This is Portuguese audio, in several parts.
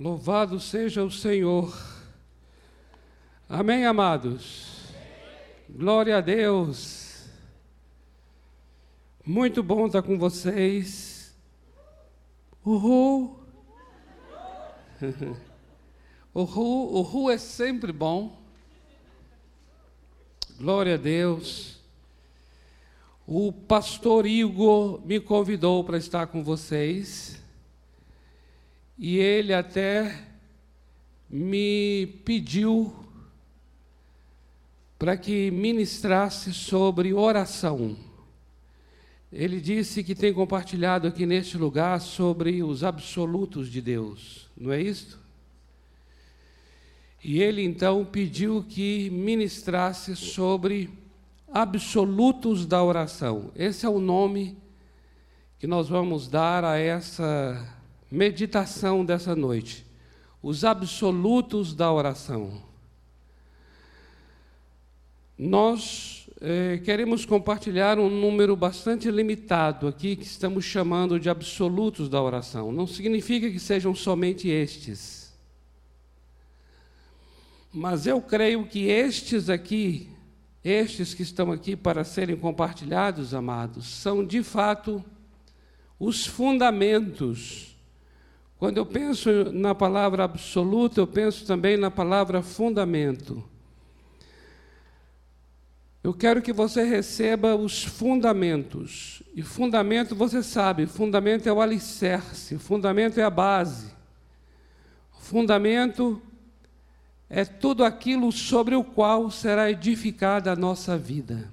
Louvado seja o Senhor. Amém, amados? Glória a Deus. Muito bom estar com vocês. Uhul. Uhul, uhul é sempre bom. Glória a Deus. O pastor Igor me convidou para estar com vocês e ele até me pediu para que ministrasse sobre oração. Ele disse que tem compartilhado aqui neste lugar sobre os absolutos de Deus, não é isso? E ele então pediu que ministrasse sobre absolutos da oração. Esse é o nome que nós vamos dar a essa meditação dessa noite: os absolutos da oração. Nós eh, queremos compartilhar um número bastante limitado aqui, que estamos chamando de absolutos da oração. Não significa que sejam somente estes. Mas eu creio que estes aqui, estes que estão aqui para serem compartilhados, amados, são de fato os fundamentos quando eu penso na palavra absoluta, eu penso também na palavra fundamento. Eu quero que você receba os fundamentos. E fundamento, você sabe, fundamento é o alicerce, fundamento é a base. Fundamento é tudo aquilo sobre o qual será edificada a nossa vida.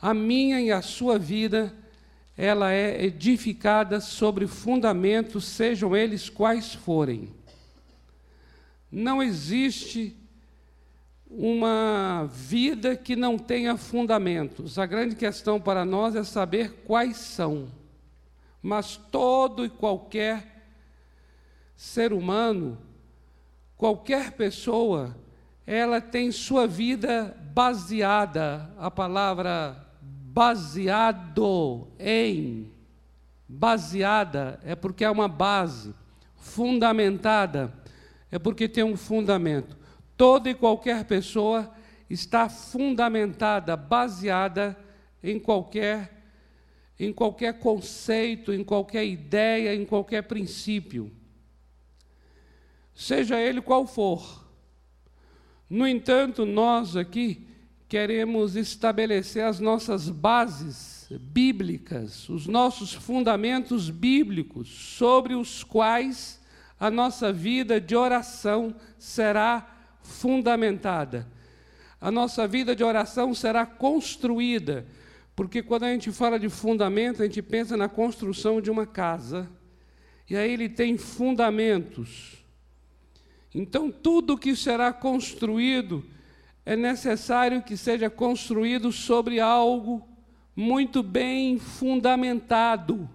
A minha e a sua vida ela é edificada sobre fundamentos, sejam eles quais forem. Não existe uma vida que não tenha fundamentos. A grande questão para nós é saber quais são. Mas todo e qualquer ser humano, qualquer pessoa, ela tem sua vida baseada, a palavra baseado em. Baseada é porque é uma base. Fundamentada é porque tem um fundamento. Toda e qualquer pessoa está fundamentada, baseada em qualquer em qualquer conceito, em qualquer ideia, em qualquer princípio. Seja ele qual for. No entanto, nós aqui queremos estabelecer as nossas bases bíblicas, os nossos fundamentos bíblicos, sobre os quais a nossa vida de oração será fundamentada. A nossa vida de oração será construída, porque quando a gente fala de fundamento, a gente pensa na construção de uma casa, e aí ele tem fundamentos. Então, tudo que será construído é necessário que seja construído sobre algo muito bem fundamentado,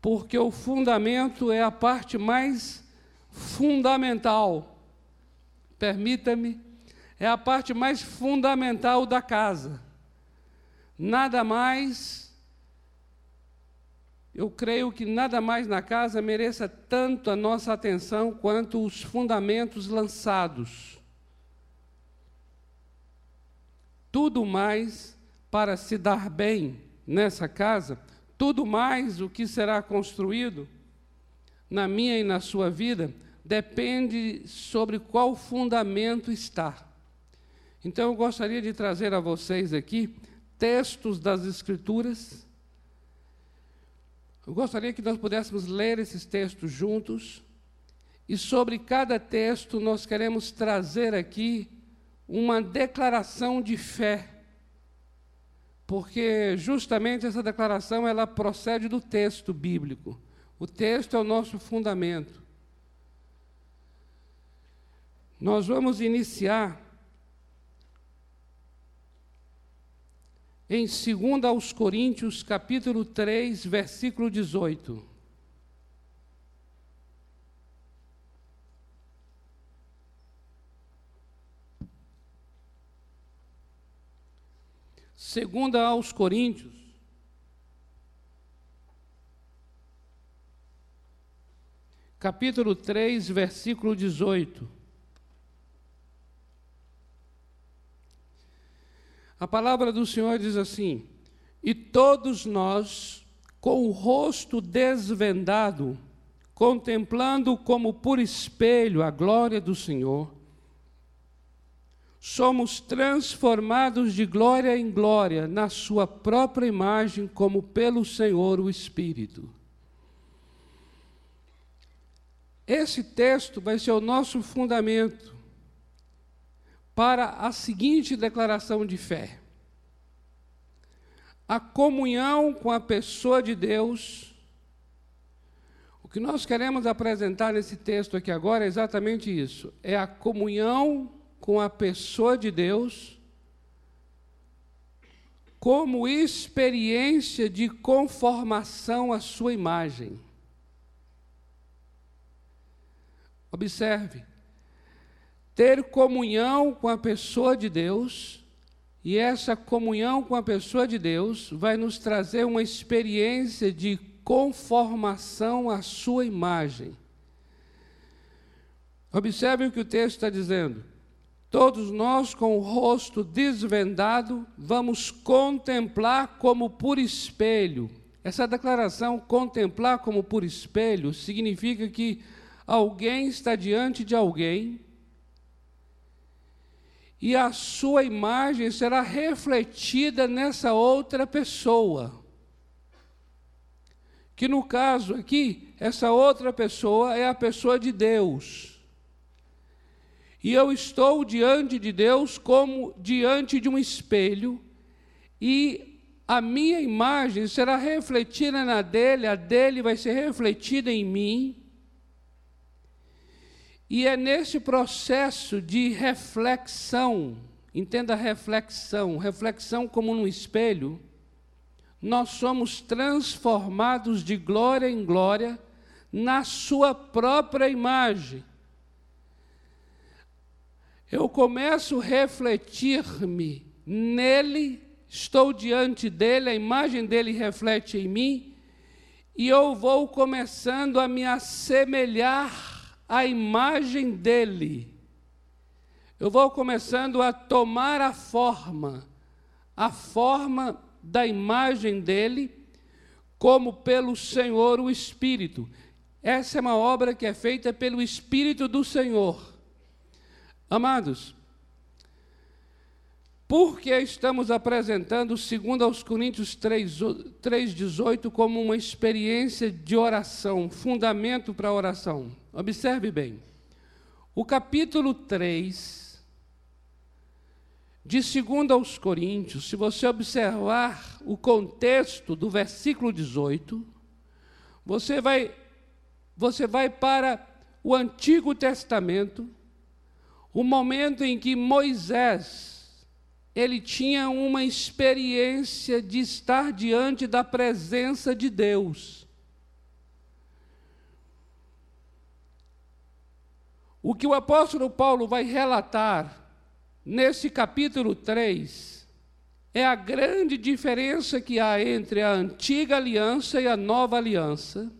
porque o fundamento é a parte mais fundamental. Permita-me, é a parte mais fundamental da casa. Nada mais, eu creio que nada mais na casa mereça tanto a nossa atenção quanto os fundamentos lançados tudo mais para se dar bem nessa casa, tudo mais o que será construído na minha e na sua vida, depende sobre qual fundamento está. Então eu gostaria de trazer a vocês aqui textos das Escrituras. Eu gostaria que nós pudéssemos ler esses textos juntos. E sobre cada texto nós queremos trazer aqui uma declaração de fé, porque justamente essa declaração ela procede do texto bíblico. O texto é o nosso fundamento. Nós vamos iniciar em 2 aos Coríntios, capítulo 3, versículo 18. Segunda aos Coríntios, capítulo 3, versículo 18. A palavra do Senhor diz assim: E todos nós, com o rosto desvendado, contemplando como por espelho a glória do Senhor, somos transformados de glória em glória na Sua própria imagem, como pelo Senhor o Espírito. Esse texto vai ser o nosso fundamento para a seguinte declaração de fé: a comunhão com a pessoa de Deus. O que nós queremos apresentar nesse texto aqui agora é exatamente isso: é a comunhão com a pessoa de Deus como experiência de conformação à sua imagem. Observe, ter comunhão com a pessoa de Deus, e essa comunhão com a pessoa de Deus vai nos trazer uma experiência de conformação à sua imagem. Observe o que o texto está dizendo. Todos nós, com o rosto desvendado, vamos contemplar como por espelho. Essa declaração, contemplar como por espelho, significa que alguém está diante de alguém e a sua imagem será refletida nessa outra pessoa. Que no caso aqui, essa outra pessoa é a pessoa de Deus. E eu estou diante de Deus como diante de um espelho, e a minha imagem será refletida na dele, a dele vai ser refletida em mim. E é nesse processo de reflexão, entenda reflexão, reflexão como num espelho, nós somos transformados de glória em glória na sua própria imagem eu começo a refletir-me nele, estou diante dele, a imagem dele reflete em mim, e eu vou começando a me assemelhar à imagem dele. Eu vou começando a tomar a forma, a forma da imagem dele, como pelo Senhor o Espírito. Essa é uma obra que é feita pelo Espírito do Senhor. Amados, por que estamos apresentando, segundo aos Coríntios 3,18, como uma experiência de oração, fundamento para a oração? Observe bem. O capítulo 3, de 2 aos Coríntios, se você observar o contexto do versículo 18, você vai, você vai para o Antigo Testamento, o momento em que Moisés ele tinha uma experiência de estar diante da presença de Deus. O que o apóstolo Paulo vai relatar nesse capítulo 3 é a grande diferença que há entre a antiga aliança e a nova aliança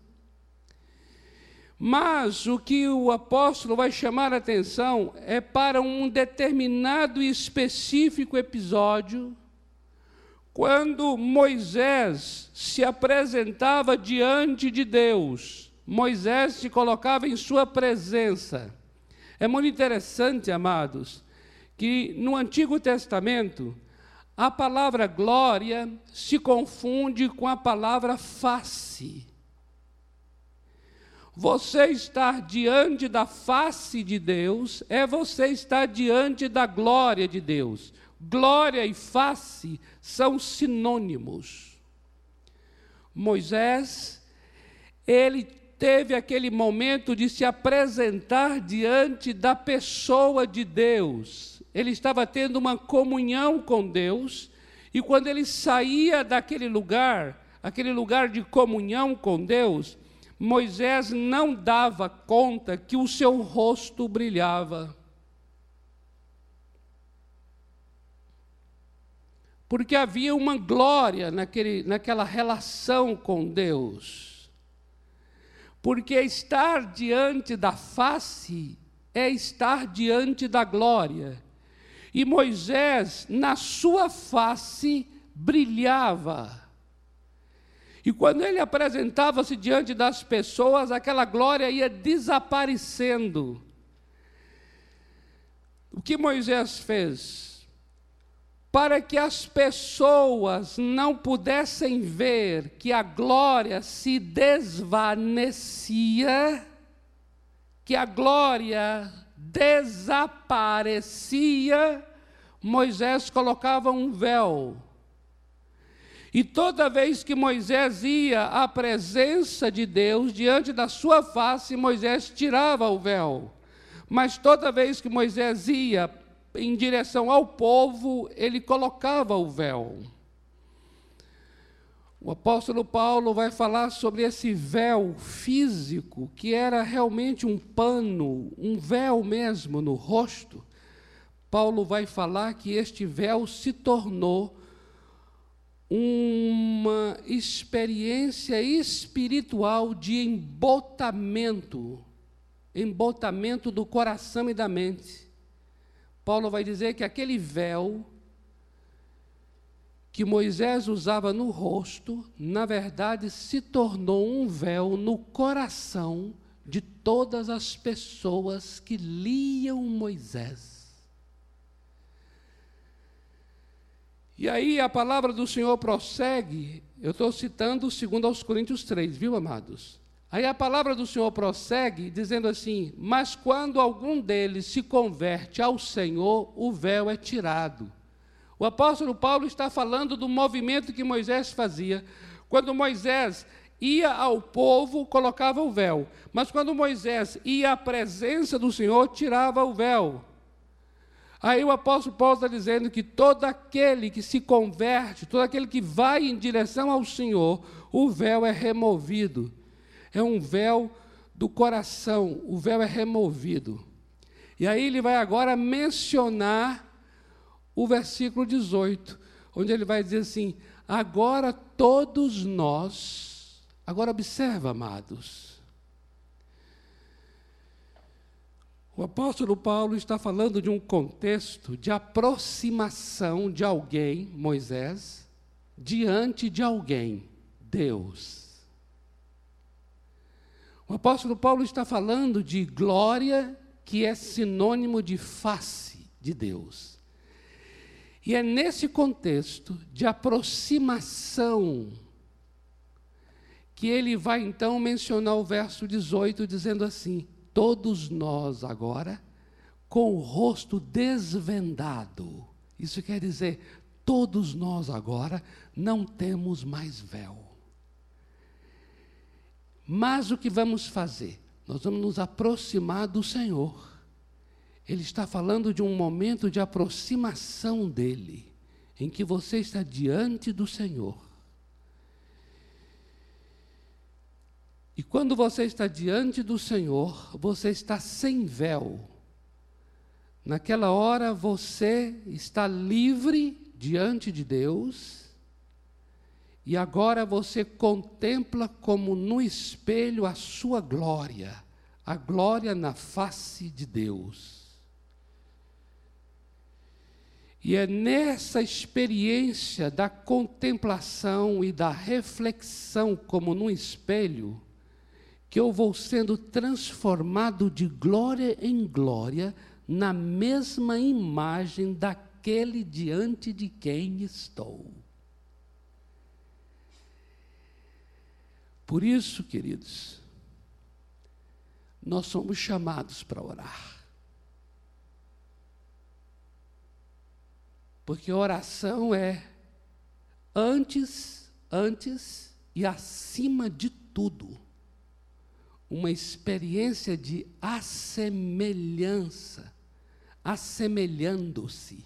mas o que o apóstolo vai chamar a atenção é para um determinado e específico episódio, quando Moisés se apresentava diante de Deus, Moisés se colocava em sua presença. É muito interessante, amados, que no Antigo Testamento a palavra glória se confunde com a palavra face. Você estar diante da face de Deus é você estar diante da glória de Deus. Glória e face são sinônimos. Moisés, ele teve aquele momento de se apresentar diante da pessoa de Deus. Ele estava tendo uma comunhão com Deus, e quando ele saía daquele lugar, aquele lugar de comunhão com Deus, Moisés não dava conta que o seu rosto brilhava. Porque havia uma glória naquele, naquela relação com Deus. porque estar diante da face é estar diante da glória. E Moisés, na sua face, brilhava. E quando ele apresentava-se diante das pessoas, aquela glória ia desaparecendo. O que Moisés fez? Para que as pessoas não pudessem ver que a glória se desvanecia, que a glória desaparecia, Moisés colocava um véu. E toda vez que Moisés ia à presença de Deus, diante da sua face, Moisés tirava o véu. Mas toda vez que Moisés ia em direção ao povo, ele colocava o véu. O apóstolo Paulo vai falar sobre esse véu físico, que era realmente um pano, um véu mesmo no rosto. Paulo vai falar que este véu se tornou uma experiência espiritual de embotamento, embotamento do coração e da mente. Paulo vai dizer que aquele véu que Moisés usava no rosto, na verdade se tornou um véu no coração de todas as pessoas que liam Moisés. E aí a palavra do Senhor prossegue, eu estou citando segundo aos Coríntios 3, viu, amados? Aí a palavra do Senhor prossegue dizendo assim: Mas quando algum deles se converte ao Senhor, o véu é tirado. O apóstolo Paulo está falando do movimento que Moisés fazia. Quando Moisés ia ao povo, colocava o véu. Mas quando Moisés ia à presença do Senhor, tirava o véu. Aí o apóstolo Paulo está dizendo que todo aquele que se converte, todo aquele que vai em direção ao Senhor, o véu é removido. É um véu do coração, o véu é removido. E aí ele vai agora mencionar o versículo 18, onde ele vai dizer assim: agora todos nós, agora observa, amados, O apóstolo Paulo está falando de um contexto de aproximação de alguém, Moisés, diante de alguém, Deus. O apóstolo Paulo está falando de glória, que é sinônimo de face de Deus. E é nesse contexto de aproximação que ele vai então mencionar o verso 18, dizendo assim: todos nós agora, com o rosto desvendado. Isso quer dizer, todos nós agora não temos mais véu. Mas o que vamos fazer? Nós vamos nos aproximar do Senhor. Ele está falando de um momento de aproximação dele, em que você está diante do Senhor. E quando você está diante do Senhor, você está sem véu. Naquela hora você está livre diante de Deus, e agora você contempla como no espelho a sua glória, a glória na face de Deus. E é nessa experiência da contemplação e da reflexão, como no espelho, que eu vou sendo transformado de glória em glória na mesma imagem daquele diante de quem estou. Por isso, queridos, nós somos chamados para orar. Porque oração é antes, antes e acima de tudo uma experiência de assemelhança, assemelhando-se.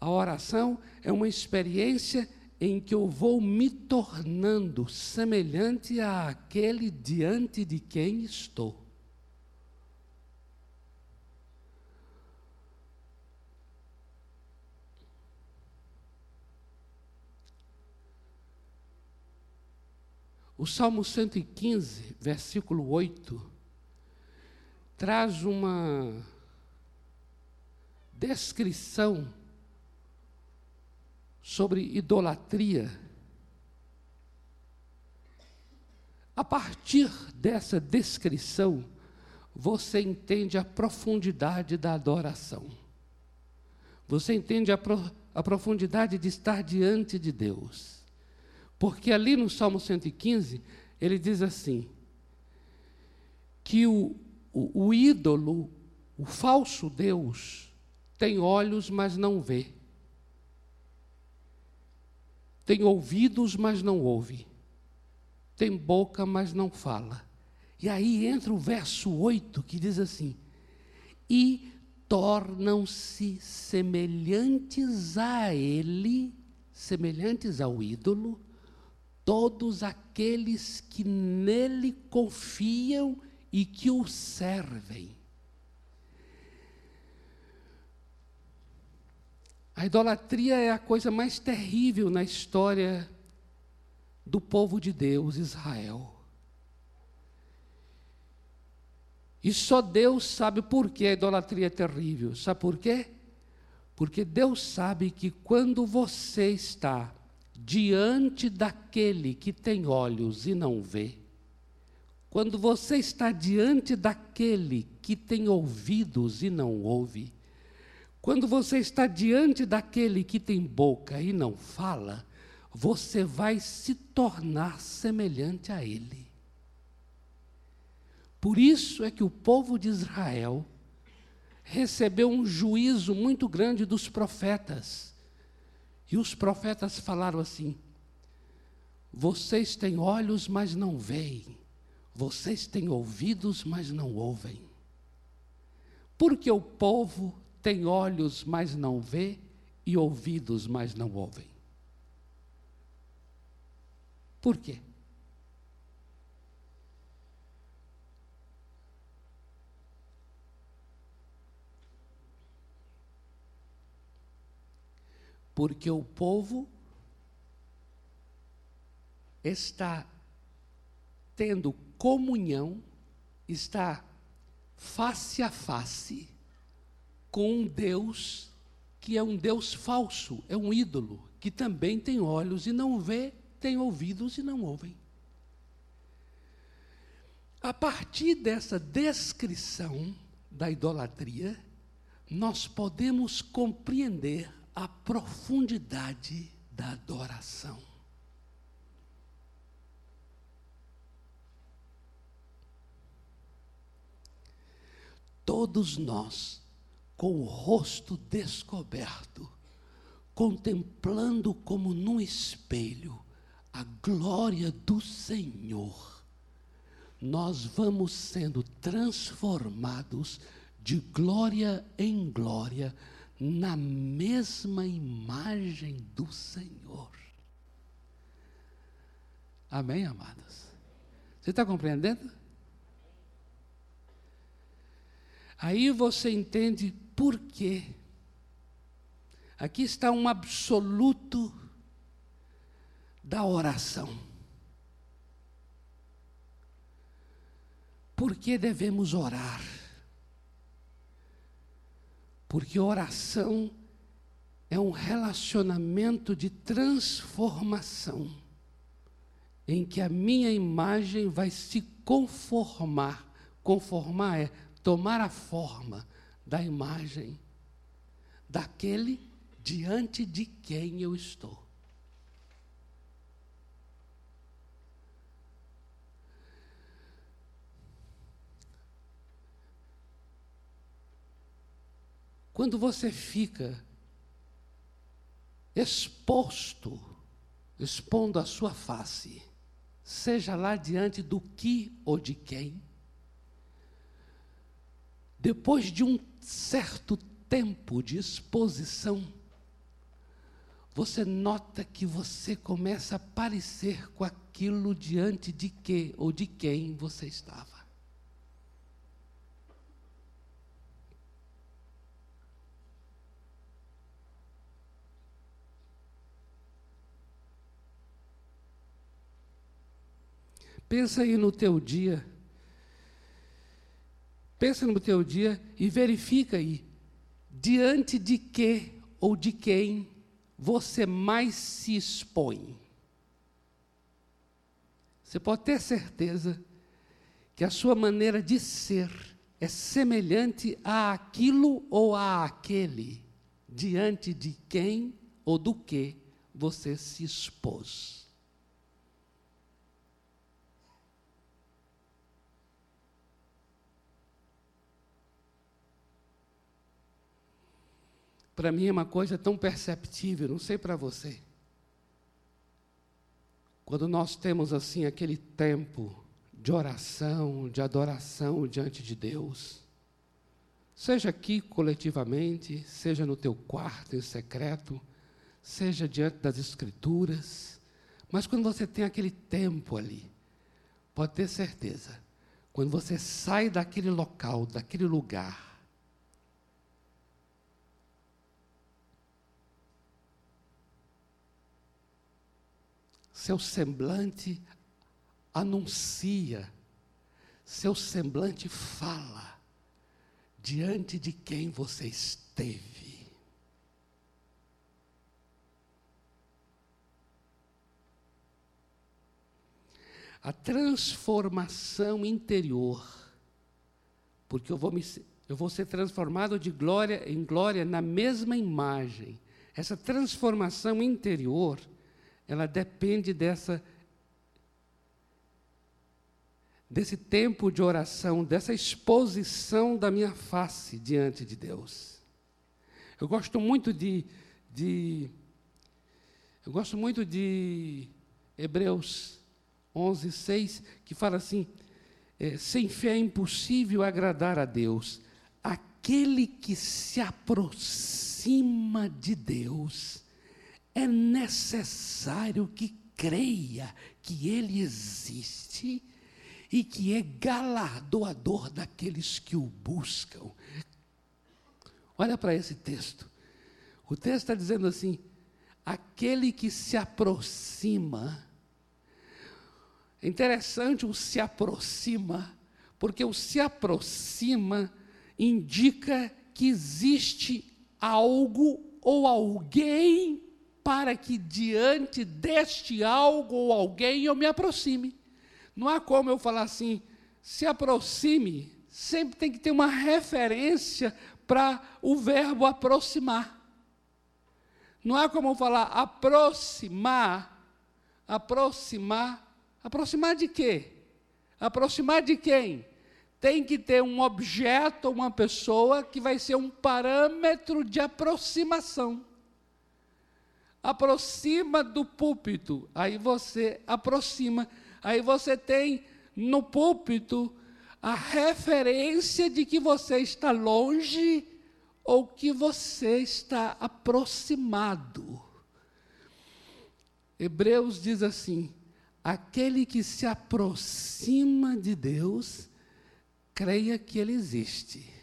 A oração é uma experiência em que eu vou me tornando semelhante àquele diante de quem estou. O Salmo 115, versículo 8, traz uma descrição sobre idolatria. A partir dessa descrição, você entende a profundidade da adoração. Você entende a, pro, a profundidade de estar diante de Deus. Porque ali no Salmo 115, ele diz assim: que o, o, o ídolo, o falso Deus, tem olhos, mas não vê, tem ouvidos, mas não ouve, tem boca, mas não fala. E aí entra o verso 8 que diz assim: e tornam-se semelhantes a ele, semelhantes ao ídolo, todos aqueles que nele confiam e que o servem. A idolatria é a coisa mais terrível na história do povo de Deus, Israel. E só Deus sabe por que a idolatria é terrível. Sabe por quê? Porque Deus sabe que quando você está diante daquele que tem olhos e não vê, quando você está diante daquele que tem ouvidos e não ouve, quando você está diante daquele que tem boca e não fala, você vai se tornar semelhante a ele. Por isso é que o povo de Israel recebeu um juízo muito grande dos profetas e os profetas falaram assim: Vocês têm olhos, mas não veem. Vocês têm ouvidos, mas não ouvem. Porque o povo tem olhos, mas não vê, e ouvidos, mas não ouvem. Por quê? Porque o povo está tendo comunhão, está face a face com um Deus que é um Deus falso, é um ídolo, que também tem olhos e não vê, tem ouvidos e não ouvem. A partir dessa descrição da idolatria, nós podemos compreender a profundidade da adoração. Todos nós, com o rosto descoberto, contemplando como num espelho a glória do Senhor, nós vamos sendo transformados de glória em glória na mesma imagem do Senhor. Amém, amados? Você está compreendendo? Aí você entende por quê. Aqui está um absoluto da oração. Por que devemos orar? Porque oração é um relacionamento de transformação, em que a minha imagem vai se conformar. Conformar é tomar a forma da imagem daquele diante de quem eu estou. Quando você fica exposto, expondo a sua face, seja lá diante do que ou de quem, depois de um certo tempo de exposição, você nota que você começa a parecer com aquilo diante de que ou de quem você estava. Pensa aí no teu dia. Pensa no teu dia e verifica aí diante de que ou de quem você mais se expõe. Você pode ter certeza que a sua maneira de ser é semelhante a aquilo ou a aquele diante de quem ou do que você se expôs. Para mim é uma coisa tão perceptível, não sei para você. Quando nós temos assim aquele tempo de oração, de adoração diante de Deus, seja aqui coletivamente, seja no teu quarto em secreto, seja diante das Escrituras, mas quando você tem aquele tempo ali, pode ter certeza, quando você sai daquele local, daquele lugar, seu semblante anuncia, seu semblante fala diante de quem você esteve. A transformação interior, porque eu vou, me, eu vou ser transformado de glória em glória na mesma imagem. Essa transformação interior ela depende dessa desse tempo de oração, dessa exposição da minha face diante de Deus. Eu gosto muito de, de eu gosto muito de Hebreus 11, 6, que fala assim: é, sem fé é impossível agradar a Deus. Aquele que se aproxima de Deus é necessário que creia que Ele existe e que é galardoador daqueles que o buscam. Olha para esse texto. O texto está dizendo assim: aquele que se aproxima. É interessante o se aproxima, porque o se aproxima indica que existe algo ou alguém para que diante deste algo ou alguém eu me aproxime. Não há como eu falar assim, se aproxime, sempre tem que ter uma referência para o verbo aproximar. Não há como eu falar aproximar, aproximar, aproximar de quê? Aproximar de quem? Tem que ter um objeto, uma pessoa que vai ser um parâmetro de aproximação aproxima do púlpito, aí você aproxima, aí você tem no púlpito a referência de que você está longe ou que você está aproximado. Hebreus diz assim: aquele que se aproxima de Deus, creia que Ele existe.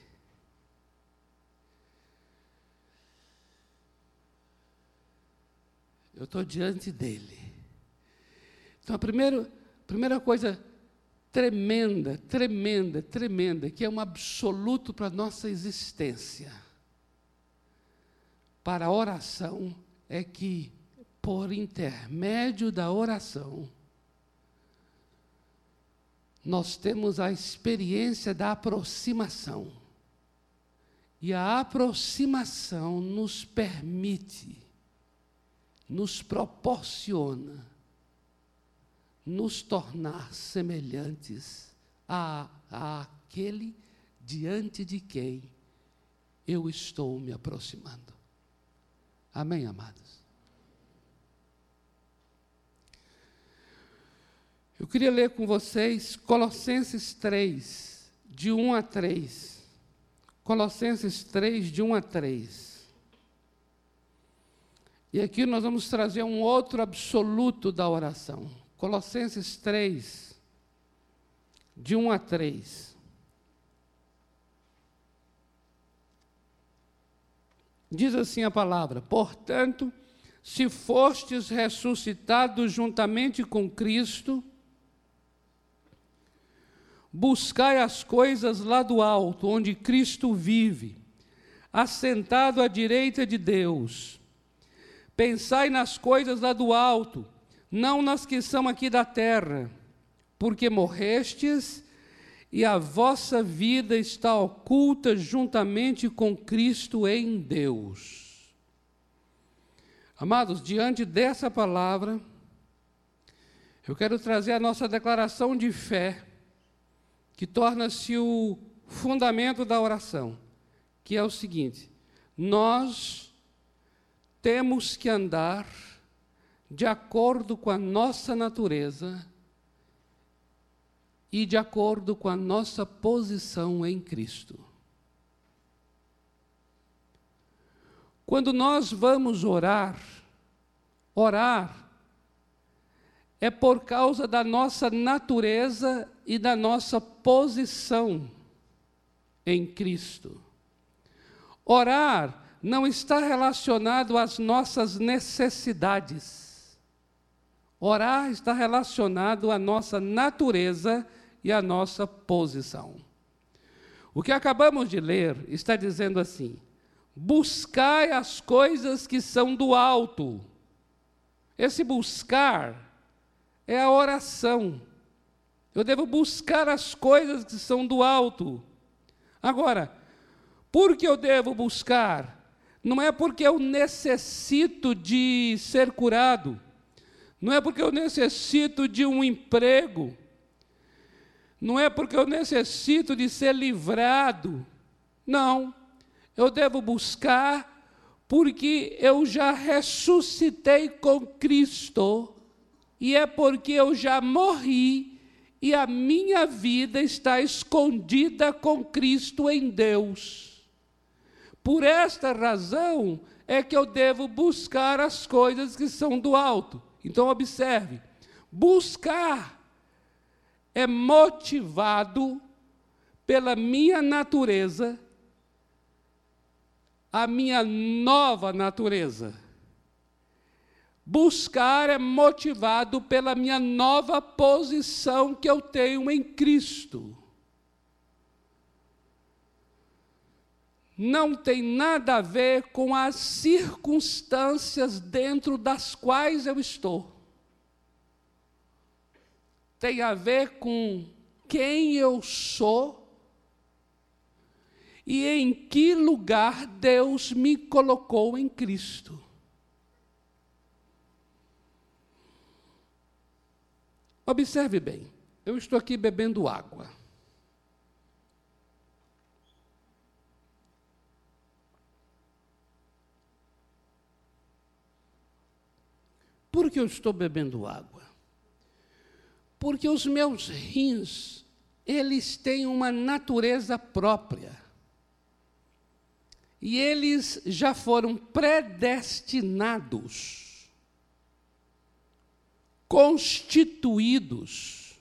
Eu estou diante dele. Então, a primeira, primeira coisa tremenda, tremenda, tremenda, que é um absoluto para a nossa existência, para a oração, é que, por intermédio da oração, nós temos a experiência da aproximação. E a aproximação nos permite nos proporciona nos tornar semelhantes a, a aquele diante de quem eu estou me aproximando. Amém, amados? Eu queria ler com vocês Colossenses 3, de 1 a 3. Colossenses 3, de 1 a 3. E aqui nós vamos trazer um outro absoluto da oração. Colossenses 3, de 1 a 3. Diz assim a palavra: Portanto, se fostes ressuscitados juntamente com Cristo, Buscai as coisas lá do alto, onde Cristo vive, assentado à direita de Deus. Pensai nas coisas lá do alto, não nas que são aqui da terra, porque morrestes e a vossa vida está oculta juntamente com Cristo em Deus. Amados, diante dessa palavra, eu quero trazer a nossa declaração de fé que torna-se o fundamento da oração, que é o seguinte: nós temos que andar de acordo com a nossa natureza e de acordo com a nossa posição em Cristo. Quando nós vamos orar, orar é por causa da nossa natureza e da nossa posição em Cristo. Orar não está relacionado às nossas necessidades. Orar está relacionado à nossa natureza e à nossa posição. O que acabamos de ler está dizendo assim: buscai as coisas que são do alto. Esse buscar é a oração. Eu devo buscar as coisas que são do alto. Agora, por que eu devo buscar? Não é porque eu necessito de ser curado, não é porque eu necessito de um emprego, não é porque eu necessito de ser livrado. Não, eu devo buscar porque eu já ressuscitei com Cristo e é porque eu já morri e a minha vida está escondida com Cristo em Deus. Por esta razão é que eu devo buscar as coisas que são do alto. Então, observe: buscar é motivado pela minha natureza, a minha nova natureza. Buscar é motivado pela minha nova posição que eu tenho em Cristo. Não tem nada a ver com as circunstâncias dentro das quais eu estou. Tem a ver com quem eu sou e em que lugar Deus me colocou em Cristo. Observe bem, eu estou aqui bebendo água. Por que eu estou bebendo água? Porque os meus rins, eles têm uma natureza própria. E eles já foram predestinados constituídos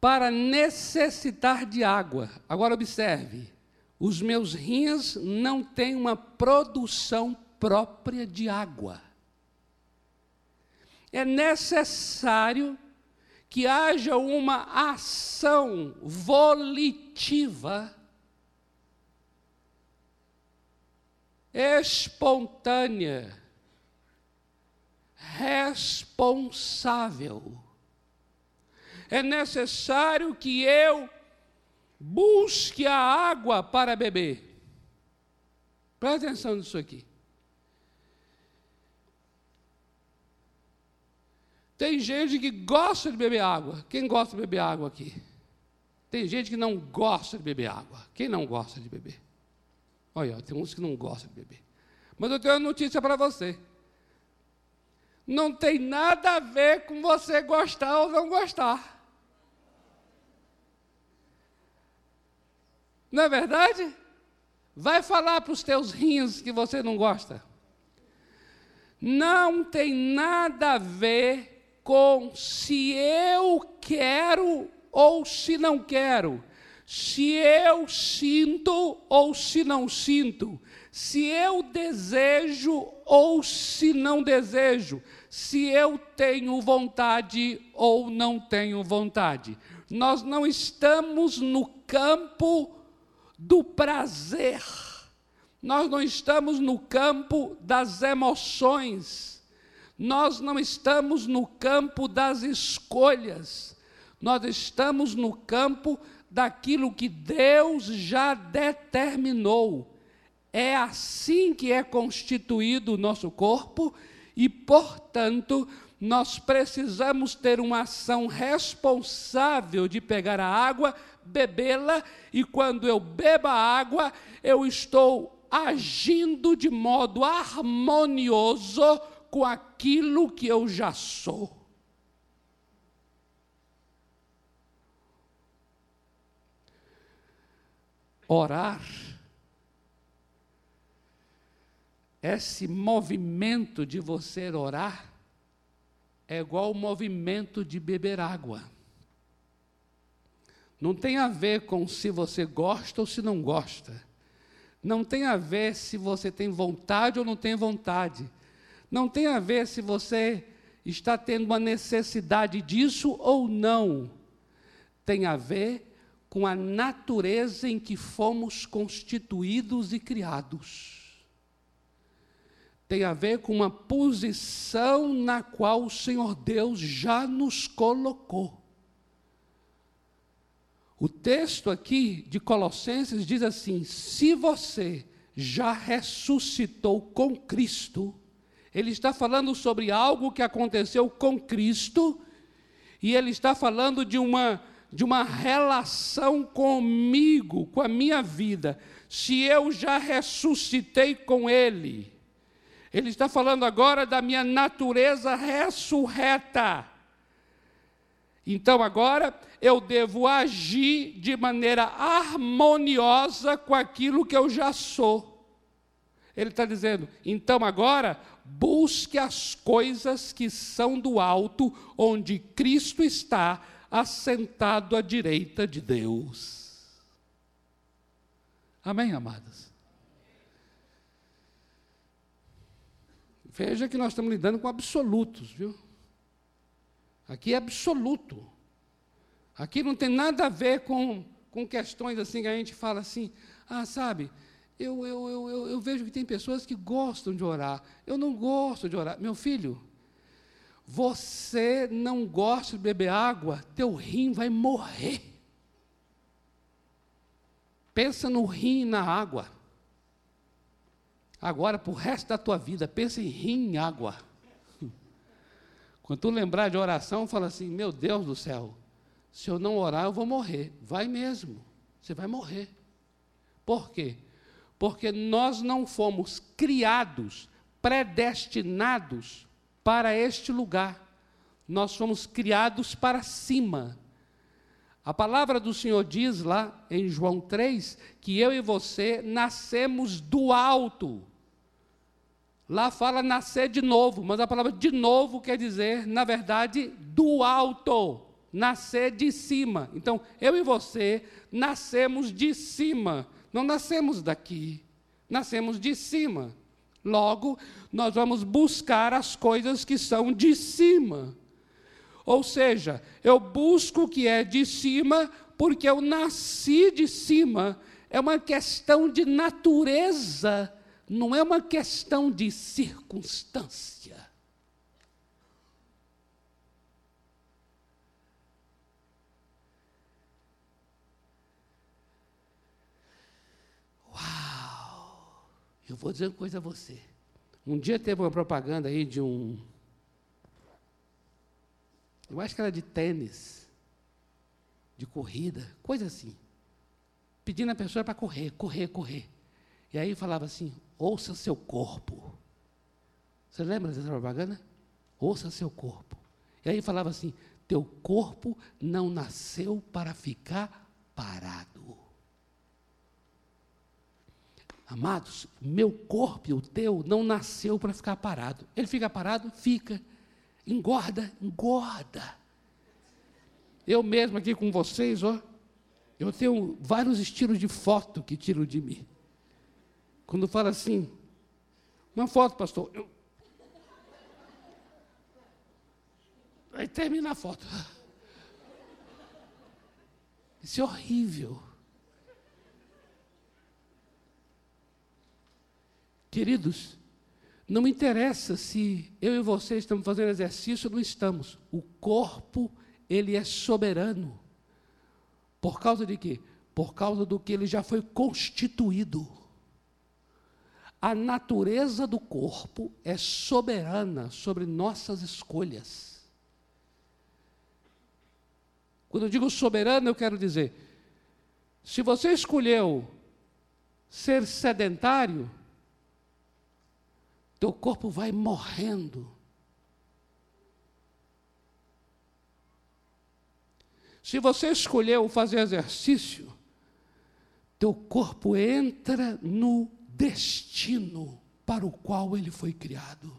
para necessitar de água. Agora observe, os meus rins não têm uma produção própria de água. É necessário que haja uma ação volitiva, espontânea, responsável. É necessário que eu busque a água para beber. Presta atenção nisso aqui. Tem gente que gosta de beber água. Quem gosta de beber água aqui? Tem gente que não gosta de beber água. Quem não gosta de beber? Olha, tem uns que não gostam de beber. Mas eu tenho uma notícia para você não tem nada a ver com você gostar ou não gostar. Não é verdade? Vai falar para os teus rins que você não gosta. Não tem nada a ver com se eu quero ou se não quero, se eu sinto ou se não sinto, se eu desejo ou se não desejo, se eu tenho vontade ou não tenho vontade. Nós não estamos no campo do prazer, nós não estamos no campo das emoções, nós não estamos no campo das escolhas, nós estamos no campo daquilo que Deus já determinou. É assim que é constituído o nosso corpo e, portanto, nós precisamos ter uma ação responsável de pegar a água, bebê-la, e quando eu bebo a água, eu estou agindo de modo harmonioso com aquilo que eu já sou. Orar, esse movimento de você orar, é igual o movimento de beber água. Não tem a ver com se você gosta ou se não gosta. Não tem a ver se você tem vontade ou não tem vontade. Não tem a ver se você está tendo uma necessidade disso ou não. Tem a ver com a natureza em que fomos constituídos e criados. Tem a ver com uma posição na qual o Senhor Deus já nos colocou. O texto aqui de Colossenses diz assim: se você já ressuscitou com Cristo, ele está falando sobre algo que aconteceu com Cristo, e ele está falando de uma de uma relação comigo, com a minha vida. Se eu já ressuscitei com Ele, Ele está falando agora da minha natureza ressurreta. Então agora eu devo agir de maneira harmoniosa com aquilo que eu já sou. Ele está dizendo, então agora busque as coisas que são do alto, onde Cristo está assentado à direita de Deus. Amém, amadas? Veja que nós estamos lidando com absolutos, viu? Aqui é absoluto. Aqui não tem nada a ver com, com questões assim que a gente fala assim, ah, sabe, eu, eu, eu, eu, eu vejo que tem pessoas que gostam de orar. Eu não gosto de orar. Meu filho, você não gosta de beber água, teu rim vai morrer. Pensa no rim e na água. Agora, para o resto da tua vida, pensa em rim e água. Quando tu lembrar de oração, fala assim: Meu Deus do céu, se eu não orar, eu vou morrer. Vai mesmo, você vai morrer. Por quê? Porque nós não fomos criados, predestinados para este lugar. Nós fomos criados para cima. A palavra do Senhor diz lá em João 3 que eu e você nascemos do alto. Lá fala nascer de novo, mas a palavra de novo quer dizer, na verdade, do alto, nascer de cima. Então, eu e você nascemos de cima, não nascemos daqui, nascemos de cima. Logo, nós vamos buscar as coisas que são de cima. Ou seja, eu busco o que é de cima porque eu nasci de cima. É uma questão de natureza, não é uma questão de circunstância. Uau! Eu vou dizer uma coisa a você. Um dia teve uma propaganda aí de um. Eu acho que era de tênis, de corrida, coisa assim. Pedindo a pessoa para correr, correr, correr. E aí falava assim: ouça seu corpo. Você lembra dessa propaganda? Ouça seu corpo. E aí falava assim: teu corpo não nasceu para ficar parado. Amados, meu corpo o teu não nasceu para ficar parado. Ele fica parado? Fica. Engorda? Engorda. Eu mesmo aqui com vocês, ó, eu tenho vários estilos de foto que tiro de mim. Quando fala assim, uma foto, pastor, eu... Aí termina a foto. Isso é horrível. Queridos, não me interessa se eu e você estamos fazendo exercício ou não estamos. O corpo, ele é soberano. Por causa de quê? Por causa do que ele já foi constituído. A natureza do corpo é soberana sobre nossas escolhas. Quando eu digo soberano, eu quero dizer: se você escolheu ser sedentário, teu corpo vai morrendo. Se você escolheu fazer exercício, teu corpo entra no destino para o qual ele foi criado.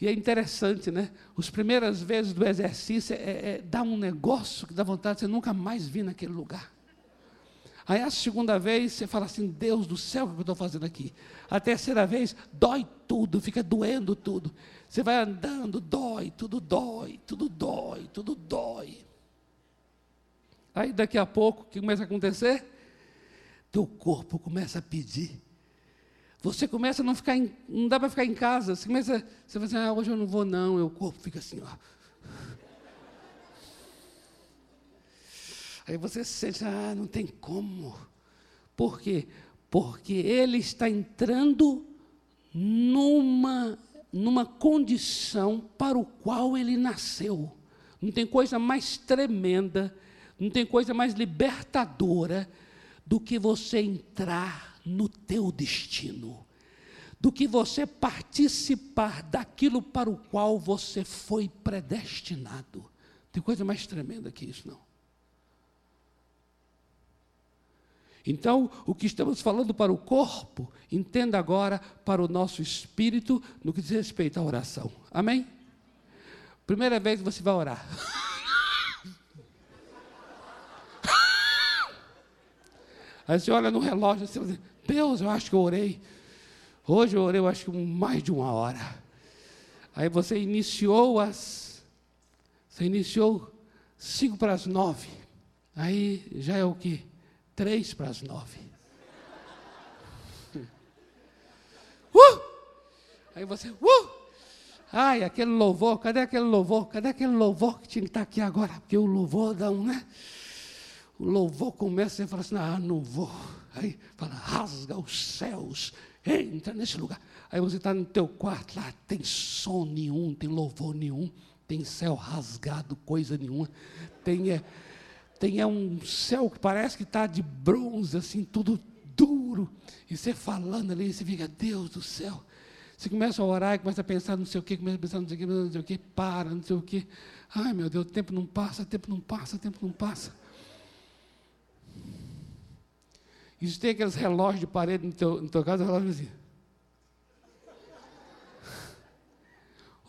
E é interessante, né? As primeiras vezes do exercício é, é, dá um negócio que dá vontade de você nunca mais vir naquele lugar. Aí a segunda vez você fala assim, Deus do céu, o que eu estou fazendo aqui? A terceira vez, dói tudo, fica doendo tudo. Você vai andando, dói, tudo dói, tudo dói, tudo dói. Aí daqui a pouco, o que começa a acontecer? Teu corpo começa a pedir. Você começa a não ficar, em, não dá para ficar em casa. Você começa, você vai assim, ah, hoje eu não vou não. E o corpo fica assim, ó. Aí você sente, ah, não tem como. Por quê? Porque ele está entrando numa, numa condição para o qual ele nasceu. Não tem coisa mais tremenda, não tem coisa mais libertadora do que você entrar no teu destino, do que você participar daquilo para o qual você foi predestinado. Tem coisa mais tremenda que isso, não. Então, o que estamos falando para o corpo, entenda agora para o nosso espírito no que diz respeito à oração. Amém? Primeira vez você vai orar. Aí você olha no relógio e você diz, Deus, eu acho que eu orei. Hoje eu orei, eu acho que mais de uma hora. Aí você iniciou as. Você iniciou cinco para as nove. Aí já é o quê? Três para as nove. Uh! Aí você, uh! Ai, aquele louvor, cadê aquele louvor? Cadê aquele louvor que tinha que estar aqui agora? Porque o louvor dá um, né? O louvor começa e fala assim, ah, não vou. Aí fala, rasga os céus, entra nesse lugar. Aí você está no teu quarto, lá tem som nenhum, tem louvor nenhum, tem céu rasgado, coisa nenhuma. Tem, é, tem é um céu que parece que está de bronze, assim, tudo duro. E você falando ali, você fica, Deus do céu. Você começa a orar começa a pensar não sei o quê, começa a pensar não sei o quê, não sei o quê, para, não sei o quê. Ai meu Deus, o tempo não passa, o tempo não passa, o tempo não passa. Isso tem aqueles relógios de parede no teu, no teu caso, relógio assim.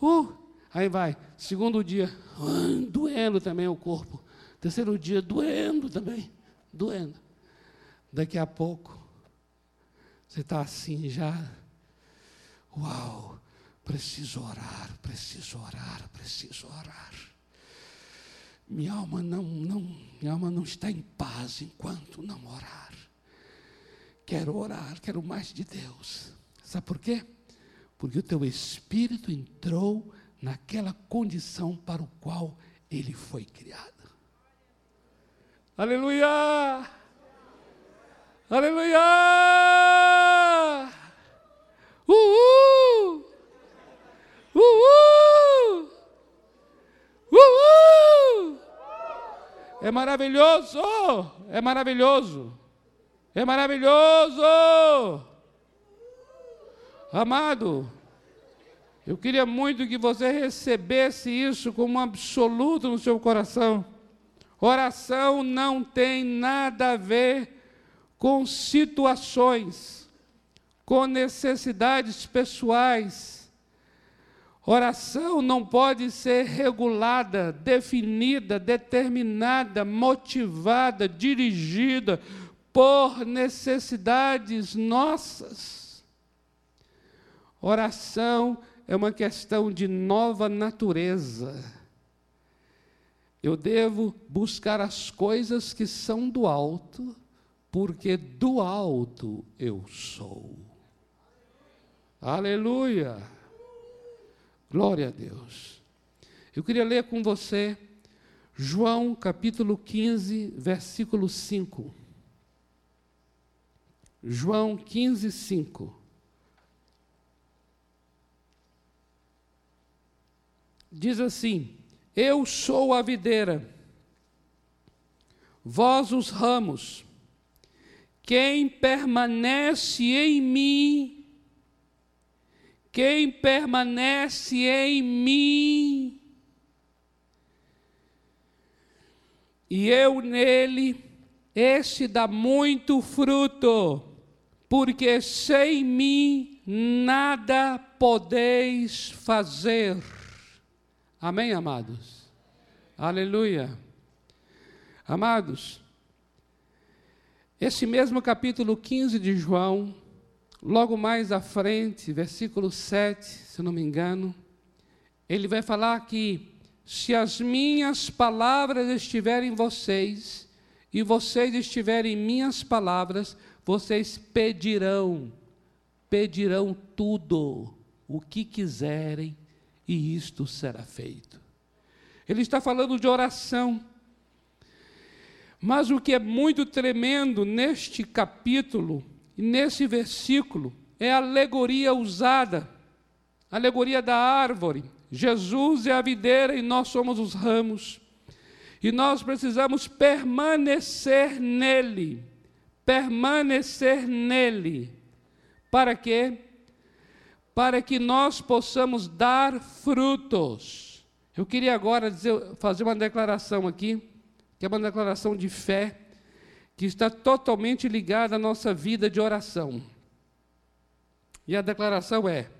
Uh, aí vai. Segundo dia, uh, doendo também o corpo. Terceiro dia, doendo também. Doendo. Daqui a pouco, você está assim já. Uau, preciso orar, preciso orar, preciso orar. Minha alma não, não, minha alma não está em paz enquanto não orar. Quero orar, quero mais de Deus. Sabe por quê? Porque o teu espírito entrou naquela condição para o qual ele foi criado. Aleluia! Aleluia! Uhul! Uhul! Uhul! É maravilhoso! É maravilhoso! É maravilhoso! Amado, eu queria muito que você recebesse isso como um absoluto no seu coração. Oração não tem nada a ver com situações, com necessidades pessoais. Oração não pode ser regulada, definida, determinada, motivada, dirigida por necessidades nossas. Oração é uma questão de nova natureza. Eu devo buscar as coisas que são do alto, porque do alto eu sou. Aleluia! Glória a Deus. Eu queria ler com você João capítulo 15, versículo 5. João 15, 5. Diz assim: Eu sou a videira, vós os ramos. Quem permanece em mim, quem permanece em mim, e eu nele, este dá muito fruto, porque sem mim nada podeis fazer. Amém, amados? Aleluia. Amados, esse mesmo capítulo 15 de João, logo mais à frente, versículo 7, se não me engano, ele vai falar que se as minhas palavras estiverem em vocês, e vocês estiverem em minhas palavras, vocês pedirão, pedirão tudo o que quiserem, e isto será feito. Ele está falando de oração. Mas o que é muito tremendo neste capítulo nesse versículo é a alegoria usada, a alegoria da árvore. Jesus é a videira e nós somos os ramos. E nós precisamos permanecer nele. Permanecer nele. Para quê? Para que nós possamos dar frutos. Eu queria agora dizer, fazer uma declaração aqui, que é uma declaração de fé, que está totalmente ligada à nossa vida de oração. E a declaração é: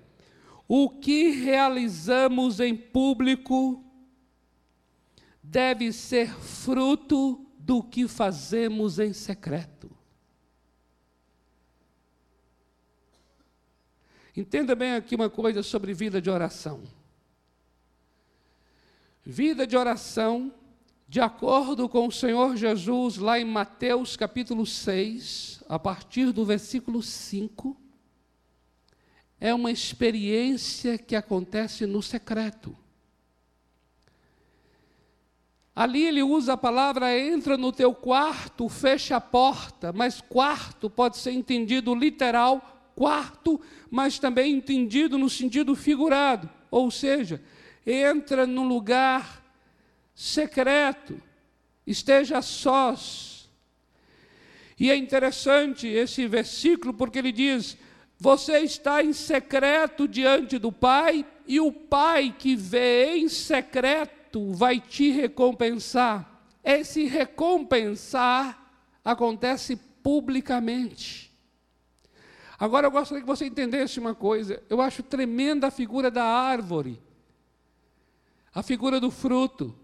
o que realizamos em público deve ser fruto do que fazemos em secreto. Entenda bem aqui uma coisa sobre vida de oração. Vida de oração, de acordo com o Senhor Jesus, lá em Mateus capítulo 6, a partir do versículo 5, é uma experiência que acontece no secreto. Ali ele usa a palavra entra no teu quarto, fecha a porta, mas quarto pode ser entendido literal, quarto, mas também entendido no sentido figurado, ou seja, entra num lugar secreto, esteja sós. E é interessante esse versículo porque ele diz: você está em secreto diante do Pai, e o Pai que vê em secreto vai te recompensar. Esse recompensar acontece publicamente. Agora eu gostaria que você entendesse uma coisa. Eu acho tremenda a figura da árvore, a figura do fruto.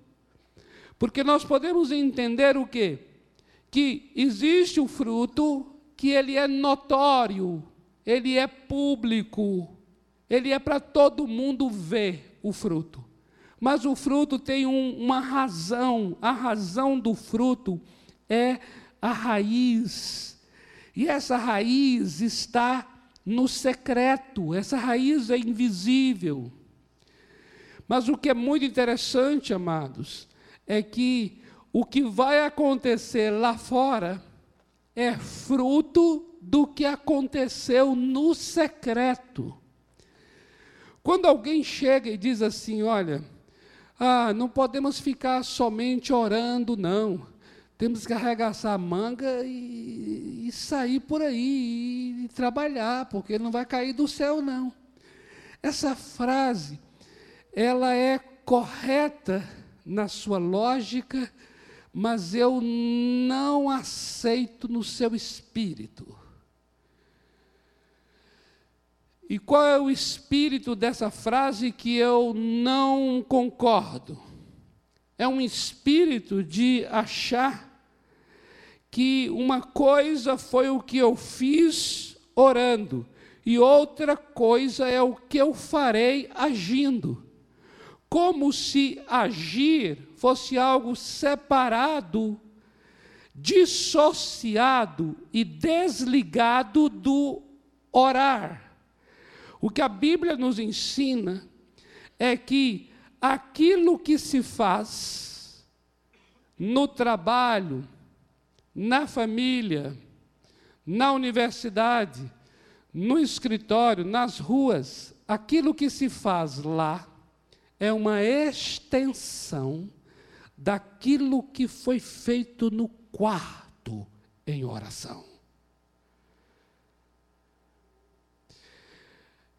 Porque nós podemos entender o quê? Que existe o fruto que ele é notório, ele é público, ele é para todo mundo ver o fruto. Mas o fruto tem um, uma razão, a razão do fruto é a raiz. E essa raiz está no secreto, essa raiz é invisível. Mas o que é muito interessante, amados, é que o que vai acontecer lá fora é fruto do que aconteceu no secreto. Quando alguém chega e diz assim: Olha, ah, não podemos ficar somente orando, não. Temos que arregaçar a manga e, e sair por aí e, e trabalhar, porque não vai cair do céu, não. Essa frase, ela é correta na sua lógica, mas eu não aceito no seu espírito. E qual é o espírito dessa frase que eu não concordo? É um espírito de achar que uma coisa foi o que eu fiz orando, e outra coisa é o que eu farei agindo. Como se agir fosse algo separado, dissociado e desligado do orar. O que a Bíblia nos ensina é que aquilo que se faz no trabalho, na família, na universidade, no escritório, nas ruas, aquilo que se faz lá é uma extensão daquilo que foi feito no quarto em oração.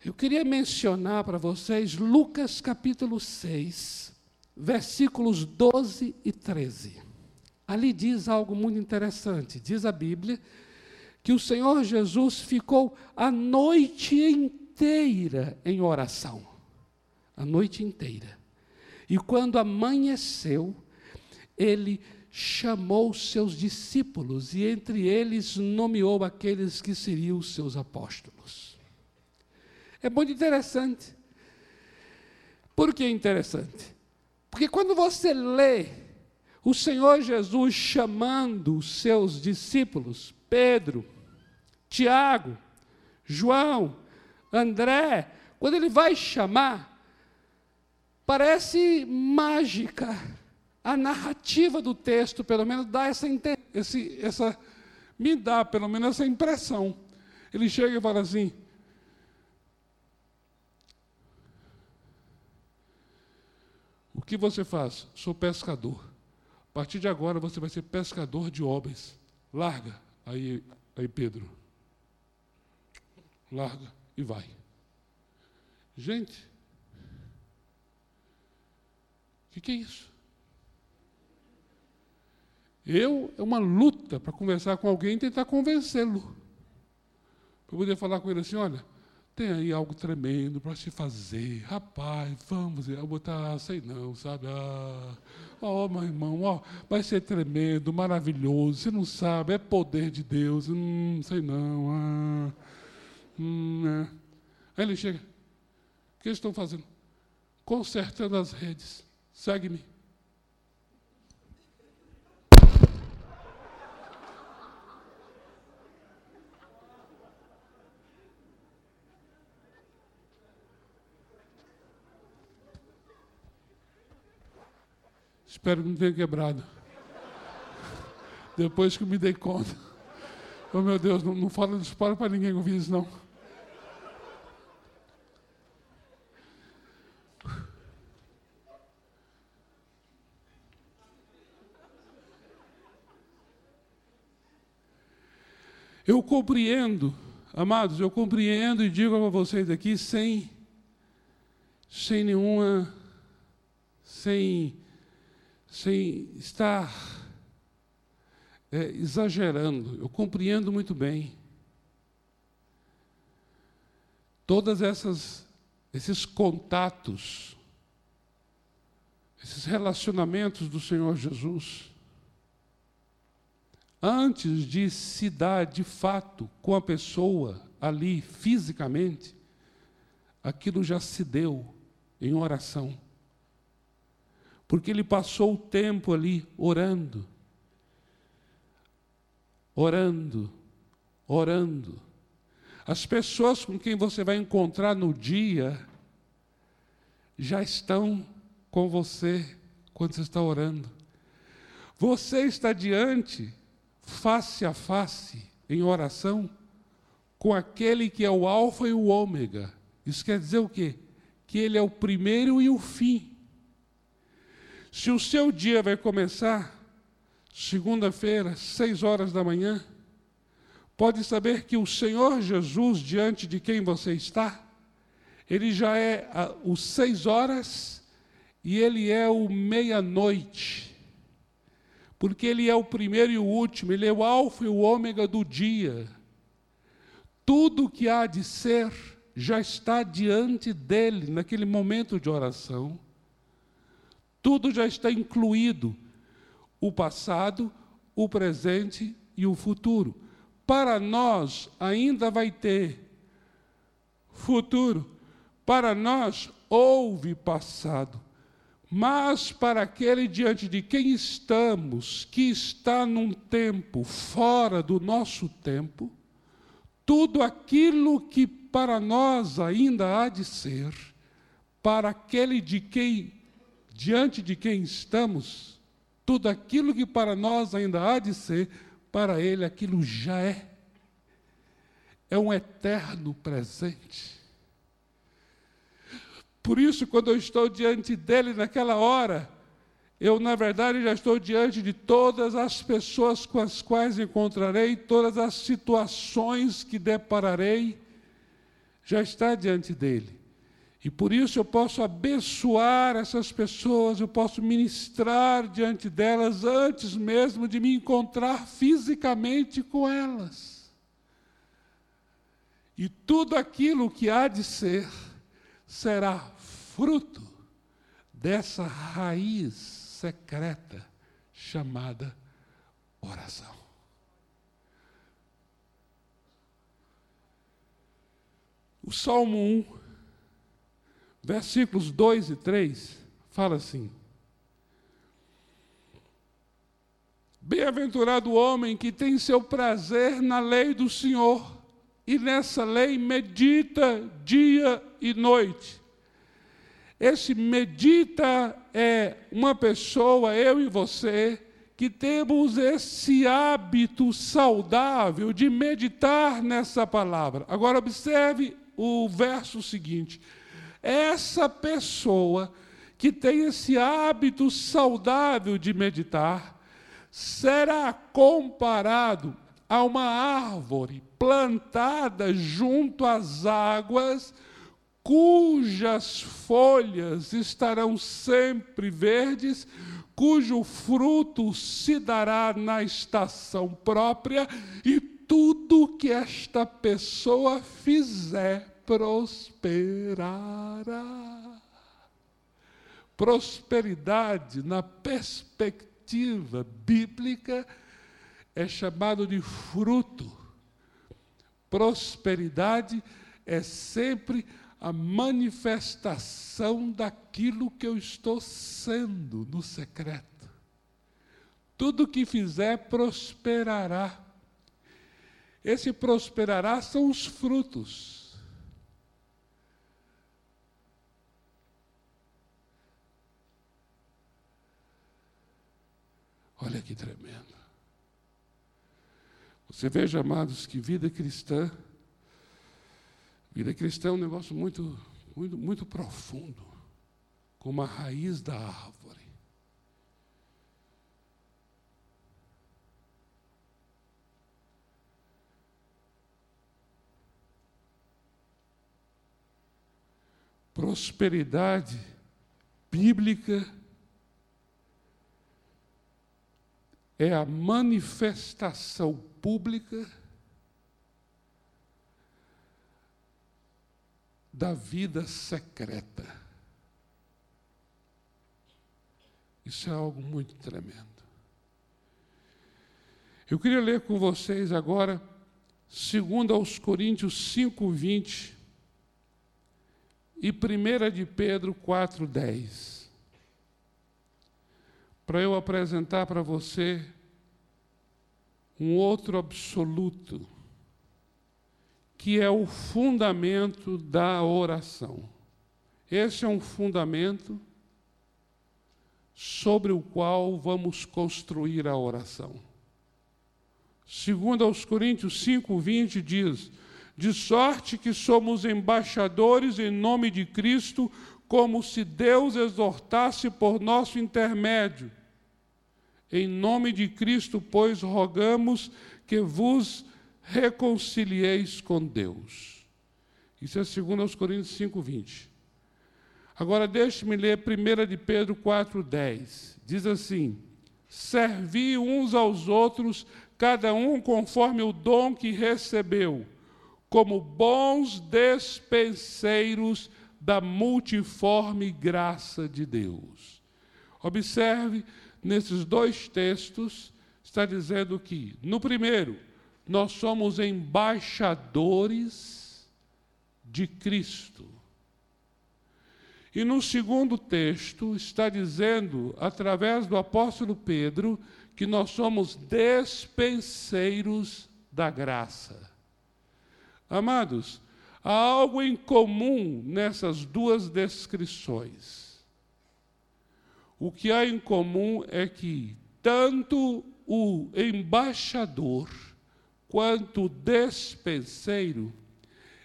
Eu queria mencionar para vocês Lucas capítulo 6, versículos 12 e 13. Ali diz algo muito interessante. Diz a Bíblia que o Senhor Jesus ficou a noite inteira em oração. A noite inteira. E quando amanheceu, ele chamou seus discípulos e entre eles nomeou aqueles que seriam os seus apóstolos. É muito interessante. Por que interessante? Porque quando você lê o Senhor Jesus chamando os seus discípulos, Pedro, Tiago, João, André, quando ele vai chamar, parece mágica. A narrativa do texto, pelo menos, dá essa, esse, essa me dá pelo menos essa impressão. Ele chega e fala assim: O que você faz? Sou pescador. A partir de agora você vai ser pescador de homens. Larga. Aí, aí Pedro larga e vai. Gente, o que, que é isso? Eu é uma luta para conversar com alguém e tentar convencê-lo. Para poder falar com ele assim, olha, tem aí algo tremendo para se fazer. Rapaz, vamos, eu botar, sei não, sabe? Ah, oh, meu irmão, ó, vai ser tremendo, maravilhoso. Você não sabe, é poder de Deus. Hum, sei não. Ah. Hum, é. Aí ele chega. O que eles estão fazendo? Consertando as redes. Segue-me. Espero que não tenha quebrado. Depois que me dei conta. Oh meu Deus, não, não fala spoiler para ninguém ouvir isso não. Eu compreendo, amados, eu compreendo e digo a vocês aqui sem, sem nenhuma, sem, sem estar é, exagerando, eu compreendo muito bem. Todas essas, esses contatos, esses relacionamentos do Senhor Jesus, antes de se dar de fato com a pessoa ali fisicamente, aquilo já se deu em oração. Porque ele passou o tempo ali orando, orando, orando. As pessoas com quem você vai encontrar no dia já estão com você quando você está orando. Você está diante face a face, em oração, com aquele que é o Alfa e o Ômega. Isso quer dizer o quê? Que ele é o primeiro e o fim. Se o seu dia vai começar segunda-feira, seis horas da manhã, pode saber que o Senhor Jesus, diante de quem você está, ele já é os seis horas e ele é o meia-noite porque Ele é o primeiro e o último, Ele é o Alfa e o Ômega do dia. Tudo que há de ser já está diante dele naquele momento de oração. Tudo já está incluído: o passado, o presente e o futuro. Para nós, ainda vai ter futuro. Para nós, houve passado. Mas para aquele diante de quem estamos, que está num tempo fora do nosso tempo, tudo aquilo que para nós ainda há de ser, para aquele de quem diante de quem estamos, tudo aquilo que para nós ainda há de ser, para ele aquilo já é. É um eterno presente. Por isso, quando eu estou diante dele naquela hora, eu, na verdade, já estou diante de todas as pessoas com as quais encontrarei, todas as situações que depararei, já está diante dele. E por isso eu posso abençoar essas pessoas, eu posso ministrar diante delas antes mesmo de me encontrar fisicamente com elas. E tudo aquilo que há de ser será fruto dessa raiz secreta chamada oração. O Salmo 1, versículos 2 e 3, fala assim: Bem-aventurado o homem que tem seu prazer na lei do Senhor, e nessa lei medita dia e noite. Esse medita é uma pessoa, eu e você, que temos esse hábito saudável de meditar nessa palavra. Agora, observe o verso seguinte. Essa pessoa que tem esse hábito saudável de meditar será comparado a uma árvore plantada junto às águas cujas folhas estarão sempre verdes, cujo fruto se dará na estação própria, e tudo que esta pessoa fizer prosperará. Prosperidade, na perspectiva bíblica, é chamado de fruto. Prosperidade é sempre a manifestação daquilo que eu estou sendo no secreto. Tudo que fizer prosperará. Esse prosperará são os frutos. Olha que tremendo. Você veja, amados, que vida cristã Vida cristã é um negócio muito, muito, muito profundo, como a raiz da árvore. Prosperidade bíblica é a manifestação pública da vida secreta. Isso é algo muito tremendo. Eu queria ler com vocês agora, segundo aos Coríntios 5, 20 e 1 de Pedro 4, 10. Para eu apresentar para você um outro absoluto que é o fundamento da oração. Esse é um fundamento sobre o qual vamos construir a oração. Segundo aos Coríntios 5:20 diz: "De sorte que somos embaixadores em nome de Cristo, como se Deus exortasse por nosso intermédio. Em nome de Cristo, pois, rogamos que vos reconcilieis com Deus. Isso é 2 Coríntios 5, 20. Agora deixe-me ler 1 de Pedro 4, 10. Diz assim: Servi uns aos outros, cada um conforme o dom que recebeu, como bons despenseiros da multiforme graça de Deus. Observe, nesses dois textos, está dizendo que, no primeiro, nós somos embaixadores de Cristo. E no segundo texto está dizendo, através do apóstolo Pedro, que nós somos despenseiros da graça. Amados, há algo em comum nessas duas descrições. O que há em comum é que tanto o embaixador quanto o despenseiro,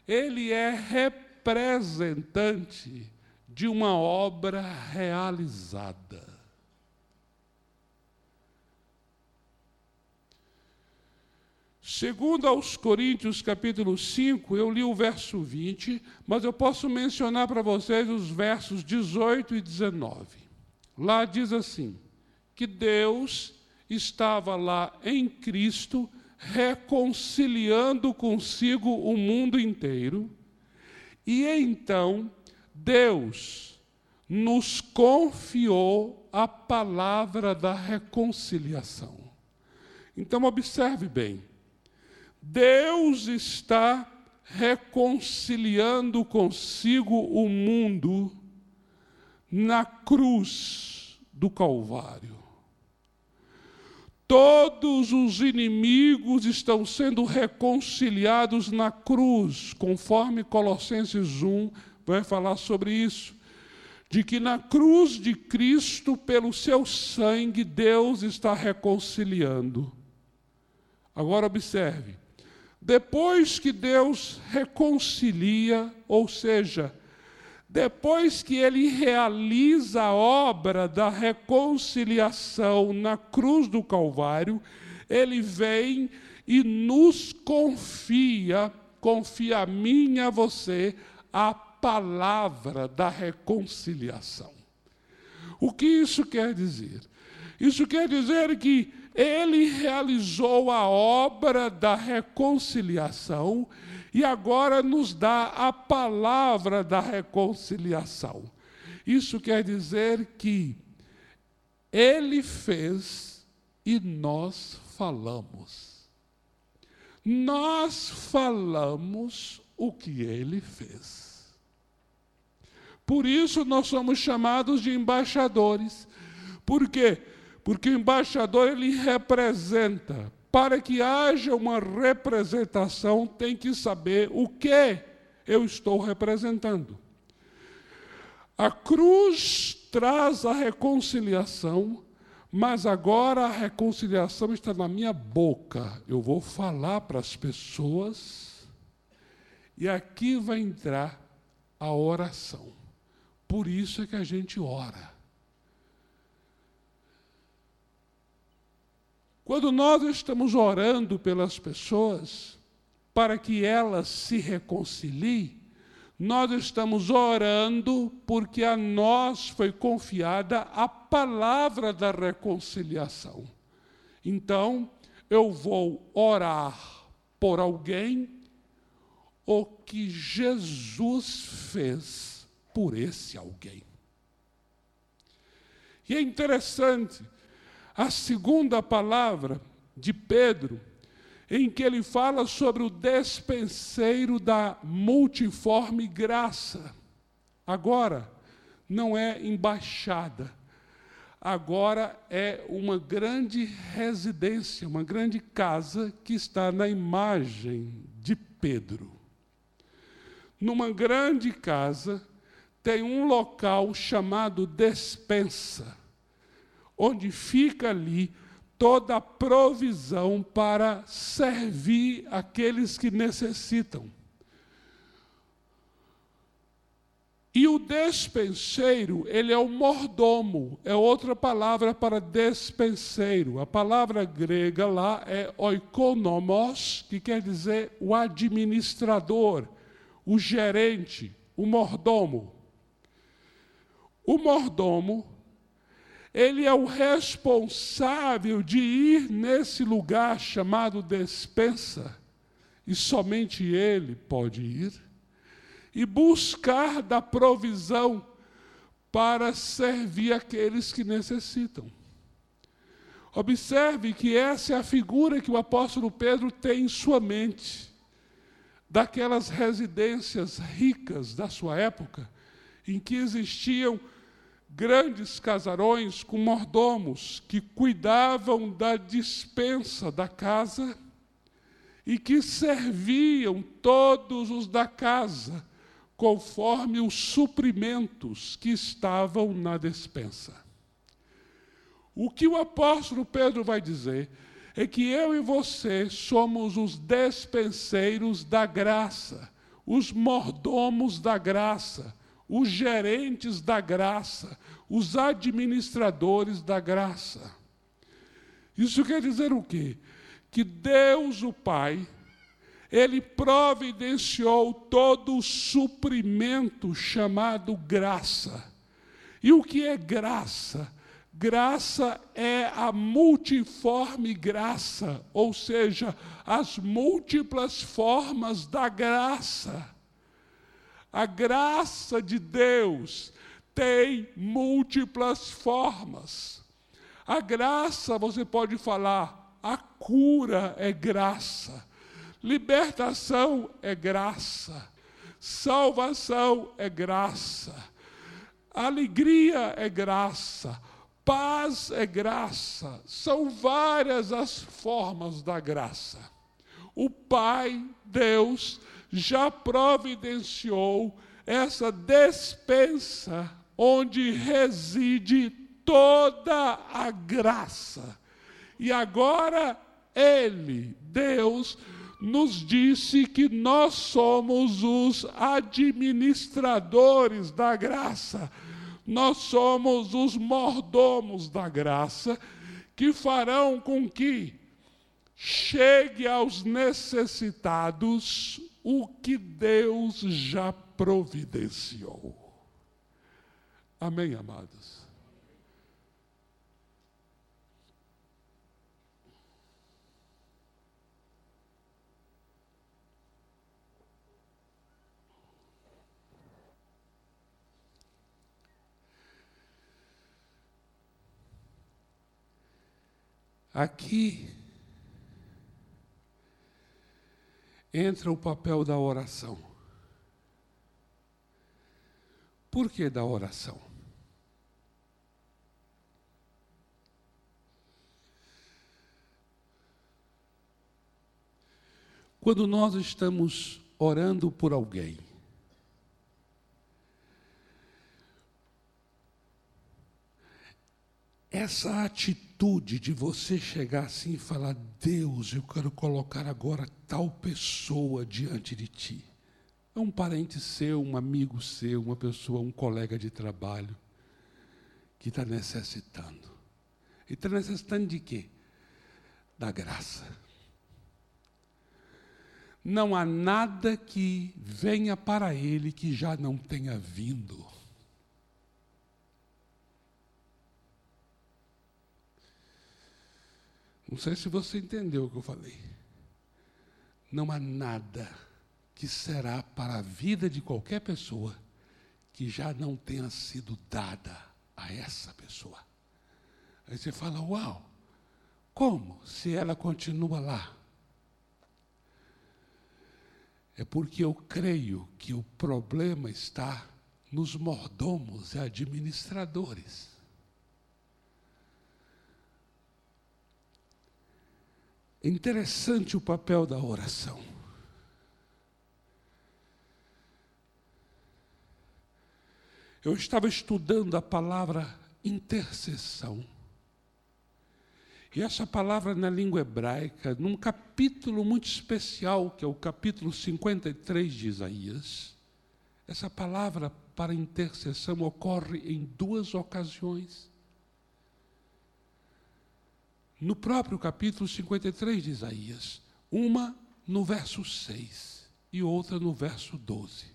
ele é representante de uma obra realizada. Segundo aos Coríntios, capítulo 5, eu li o verso 20, mas eu posso mencionar para vocês os versos 18 e 19. Lá diz assim: que Deus estava lá em Cristo reconciliando consigo o mundo inteiro, e então Deus nos confiou a palavra da reconciliação. Então, observe bem: Deus está reconciliando consigo o mundo na cruz do Calvário. Todos os inimigos estão sendo reconciliados na cruz, conforme Colossenses 1 vai falar sobre isso. De que na cruz de Cristo, pelo seu sangue, Deus está reconciliando. Agora observe: depois que Deus reconcilia, ou seja, depois que ele realiza a obra da reconciliação na cruz do Calvário, ele vem e nos confia, confia a mim e a você, a palavra da reconciliação. O que isso quer dizer? Isso quer dizer que ele realizou a obra da reconciliação e agora nos dá a palavra da reconciliação. Isso quer dizer que ele fez e nós falamos. Nós falamos o que ele fez. Por isso nós somos chamados de embaixadores. Por quê? Porque o embaixador ele representa. Para que haja uma representação, tem que saber o que eu estou representando. A cruz traz a reconciliação, mas agora a reconciliação está na minha boca. Eu vou falar para as pessoas, e aqui vai entrar a oração. Por isso é que a gente ora. Quando nós estamos orando pelas pessoas, para que elas se reconciliem, nós estamos orando porque a nós foi confiada a palavra da reconciliação. Então, eu vou orar por alguém o que Jesus fez por esse alguém. E é interessante a segunda palavra de Pedro, em que ele fala sobre o despenseiro da multiforme graça. Agora, não é embaixada, agora é uma grande residência, uma grande casa que está na imagem de Pedro. Numa grande casa tem um local chamado despensa onde fica ali toda a provisão para servir aqueles que necessitam. E o despenseiro, ele é o mordomo, é outra palavra para despenseiro. A palavra grega lá é oikonomos, que quer dizer o administrador, o gerente, o mordomo. O mordomo ele é o responsável de ir nesse lugar chamado despensa, e somente ele pode ir, e buscar da provisão para servir aqueles que necessitam. Observe que essa é a figura que o apóstolo Pedro tem em sua mente. daquelas residências ricas da sua época, em que existiam grandes casarões com mordomos que cuidavam da dispensa da casa e que serviam todos os da casa conforme os suprimentos que estavam na despensa. O que o apóstolo Pedro vai dizer é que eu e você somos os despenseiros da graça, os mordomos da graça, os gerentes da graça, os administradores da graça. Isso quer dizer o quê? Que Deus, o Pai, ele providenciou todo o suprimento chamado graça. E o que é graça? Graça é a multiforme graça, ou seja, as múltiplas formas da graça. A graça de Deus tem múltiplas formas. A graça, você pode falar, a cura é graça, libertação é graça, salvação é graça, alegria é graça, paz é graça. São várias as formas da graça. O Pai, Deus, já providenciou essa despensa onde reside toda a graça. E agora Ele, Deus, nos disse que nós somos os administradores da graça, nós somos os mordomos da graça, que farão com que chegue aos necessitados o que Deus já providenciou. Amém, amados? Aqui entra o papel da oração. Por que da oração? Quando nós estamos orando por alguém, essa atitude de você chegar assim e falar: Deus, eu quero colocar agora tal pessoa diante de ti. É um parente seu, um amigo seu, uma pessoa, um colega de trabalho que está necessitando. E está necessitando de quê? Da graça. Não há nada que venha para ele que já não tenha vindo. Não sei se você entendeu o que eu falei. Não há nada que será para a vida de qualquer pessoa que já não tenha sido dada a essa pessoa. Aí você fala: Uau, como? Se ela continua lá. É porque eu creio que o problema está nos mordomos e administradores. É interessante o papel da oração. Eu estava estudando a palavra intercessão. E essa palavra na língua hebraica, num capítulo muito especial, que é o capítulo 53 de Isaías, essa palavra para intercessão ocorre em duas ocasiões no próprio capítulo 53 de Isaías, uma no verso 6 e outra no verso 12.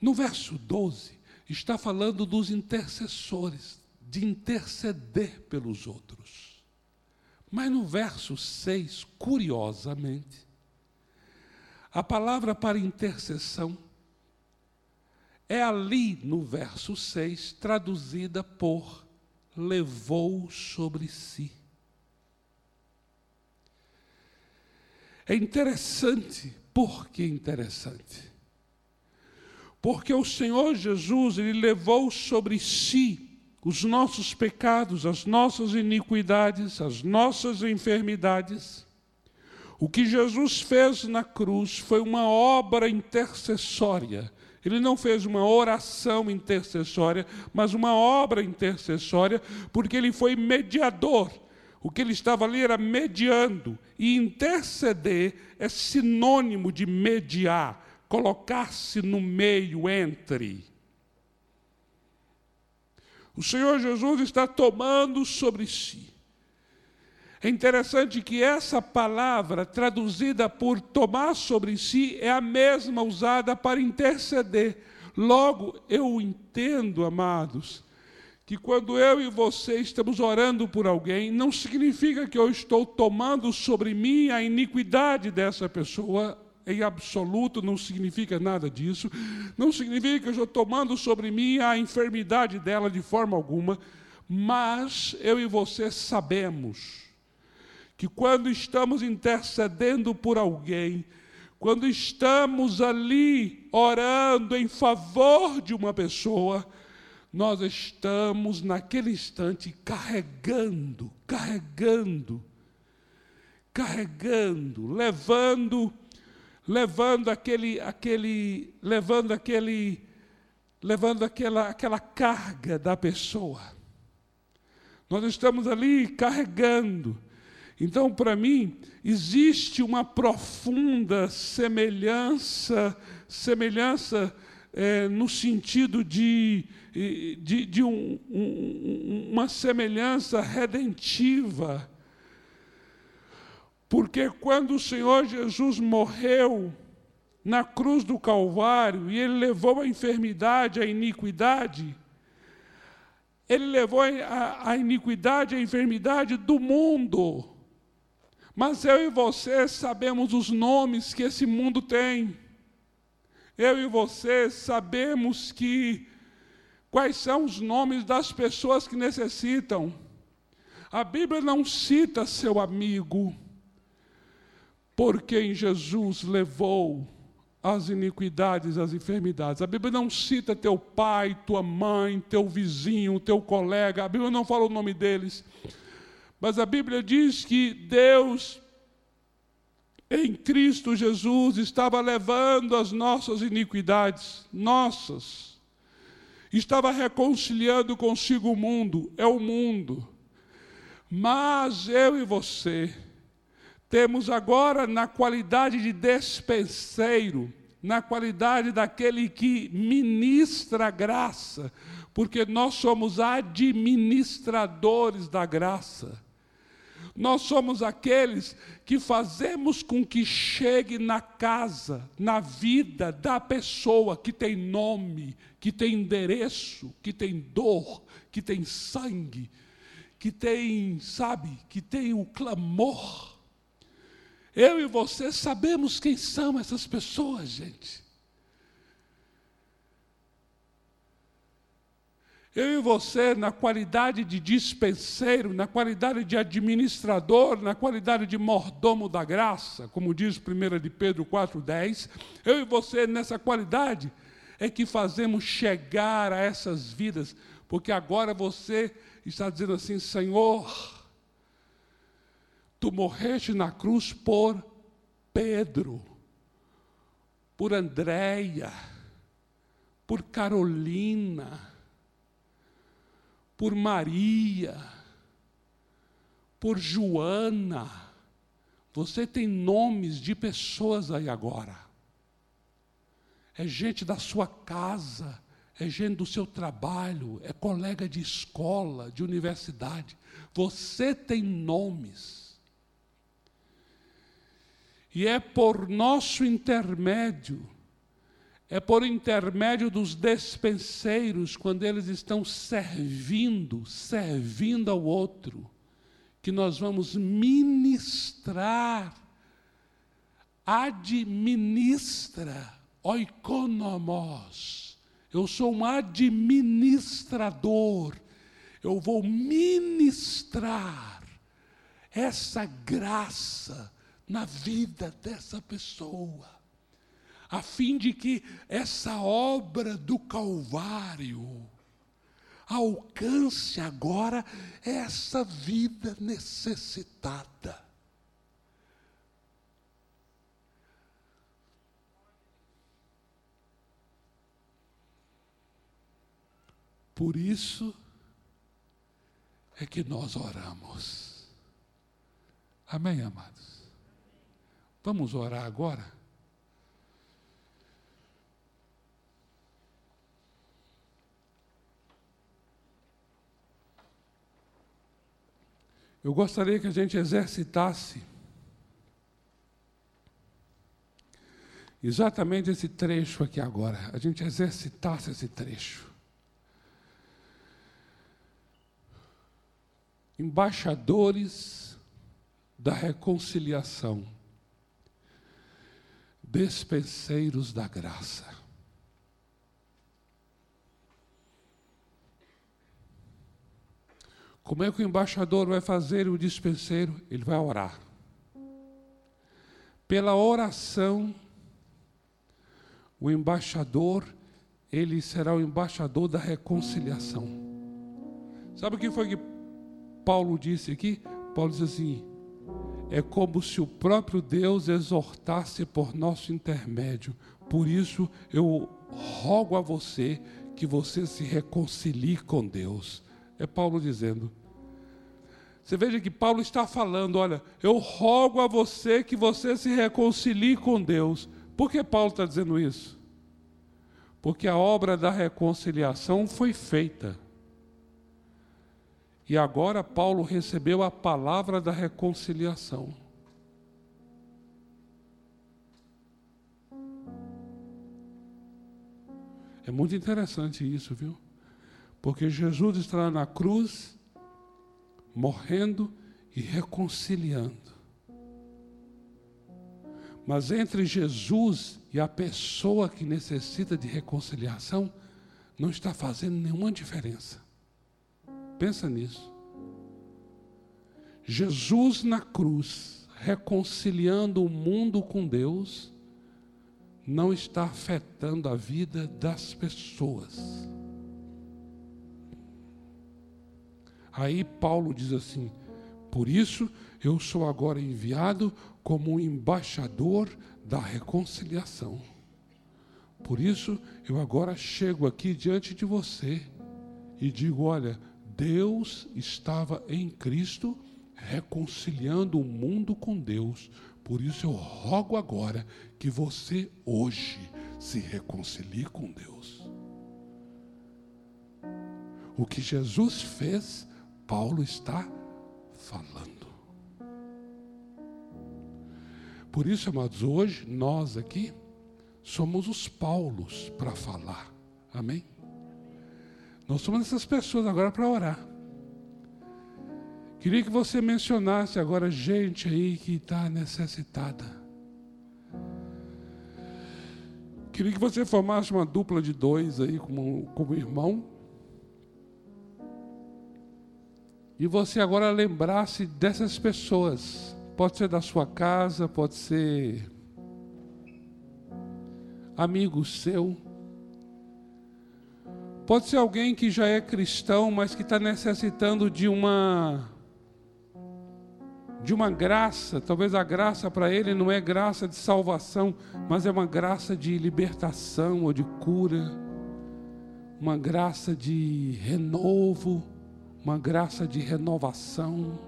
No verso 12, está falando dos intercessores, de interceder pelos outros. Mas no verso 6, curiosamente, a palavra para intercessão é ali no verso 6 traduzida por levou sobre si. É interessante. Por que interessante? Porque o Senhor Jesus, ele levou sobre si os nossos pecados, as nossas iniquidades, as nossas enfermidades. O que Jesus fez na cruz foi uma obra intercessória. Ele não fez uma oração intercessória, mas uma obra intercessória, porque ele foi mediador. O que ele estava ali era mediando. E interceder é sinônimo de mediar, colocar-se no meio entre. O Senhor Jesus está tomando sobre si. É interessante que essa palavra, traduzida por tomar sobre si, é a mesma usada para interceder. Logo, eu entendo, amados, que quando eu e você estamos orando por alguém, não significa que eu estou tomando sobre mim a iniquidade dessa pessoa, em absoluto não significa nada disso. Não significa que eu estou tomando sobre mim a enfermidade dela de forma alguma. Mas eu e você sabemos que quando estamos intercedendo por alguém, quando estamos ali orando em favor de uma pessoa, nós estamos naquele instante carregando, carregando, carregando, levando levando aquele, aquele, levando aquele, levando aquela, aquela carga da pessoa. Nós estamos ali carregando. Então, para mim, existe uma profunda semelhança, semelhança é, no sentido de, de, de um, um, uma semelhança redentiva porque quando o Senhor Jesus morreu na cruz do Calvário e ele levou a enfermidade, a iniquidade, ele levou a, a iniquidade, a enfermidade do mundo. Mas eu e você sabemos os nomes que esse mundo tem. Eu e você sabemos que quais são os nomes das pessoas que necessitam. A Bíblia não cita seu amigo por quem Jesus levou as iniquidades, as enfermidades. A Bíblia não cita teu pai, tua mãe, teu vizinho, teu colega, a Bíblia não fala o nome deles. Mas a Bíblia diz que Deus, em Cristo Jesus, estava levando as nossas iniquidades, nossas, estava reconciliando consigo o mundo, é o mundo. Mas eu e você, temos agora, na qualidade de despenseiro, na qualidade daquele que ministra a graça, porque nós somos administradores da graça. Nós somos aqueles que fazemos com que chegue na casa, na vida da pessoa que tem nome, que tem endereço, que tem dor, que tem sangue, que tem, sabe, que tem o clamor eu e você sabemos quem são essas pessoas, gente. Eu e você, na qualidade de dispenseiro, na qualidade de administrador, na qualidade de mordomo da graça, como diz 1 de Pedro 4,10, eu e você, nessa qualidade, é que fazemos chegar a essas vidas, porque agora você está dizendo assim: Senhor, Tu morreste na cruz por Pedro, por Andréia, por Carolina, por Maria, por Joana. Você tem nomes de pessoas aí agora. É gente da sua casa, é gente do seu trabalho, é colega de escola, de universidade. Você tem nomes. E é por nosso intermédio, é por intermédio dos despenseiros, quando eles estão servindo, servindo ao outro, que nós vamos ministrar, administra, oikonomos. Eu sou um administrador, eu vou ministrar essa graça na vida dessa pessoa, a fim de que essa obra do Calvário alcance agora essa vida necessitada. Por isso é que nós oramos. Amém, amados? Vamos orar agora? Eu gostaria que a gente exercitasse exatamente esse trecho aqui agora. A gente exercitasse esse trecho. embaixadores da reconciliação, despenseiros da graça. Como é que o embaixador vai fazer o dispenseiro? Ele vai orar. Pela oração, o embaixador, ele será o embaixador da reconciliação. Sabe o que foi que Paulo disse aqui? Paulo diz assim: é como se o próprio Deus exortasse por nosso intermédio. Por isso eu rogo a você que você se reconcilie com Deus. É Paulo dizendo. Você veja que Paulo está falando, olha, eu rogo a você que você se reconcilie com Deus. Por que Paulo está dizendo isso? Porque a obra da reconciliação foi feita. E agora Paulo recebeu a palavra da reconciliação. É muito interessante isso, viu? Porque Jesus está na cruz, morrendo e reconciliando. Mas entre Jesus e a pessoa que necessita de reconciliação, não está fazendo nenhuma diferença. Pensa nisso. Jesus na cruz, reconciliando o mundo com Deus, não está afetando a vida das pessoas. Aí Paulo diz assim: por isso eu sou agora enviado como um embaixador da reconciliação. Por isso eu agora chego aqui diante de você e digo: olha, Deus estava em Cristo reconciliando o mundo com Deus. Por isso eu rogo agora que você hoje se reconcilie com Deus. O que Jesus fez, Paulo está falando. Por isso, amados, hoje nós aqui somos os Paulos para falar. Amém? Nós somos essas pessoas agora para orar. Queria que você mencionasse agora gente aí que está necessitada. Queria que você formasse uma dupla de dois aí como, como irmão. E você agora lembrasse dessas pessoas. Pode ser da sua casa, pode ser amigo seu Pode ser alguém que já é cristão, mas que está necessitando de uma de uma graça. Talvez a graça para ele não é graça de salvação, mas é uma graça de libertação ou de cura, uma graça de renovo, uma graça de renovação.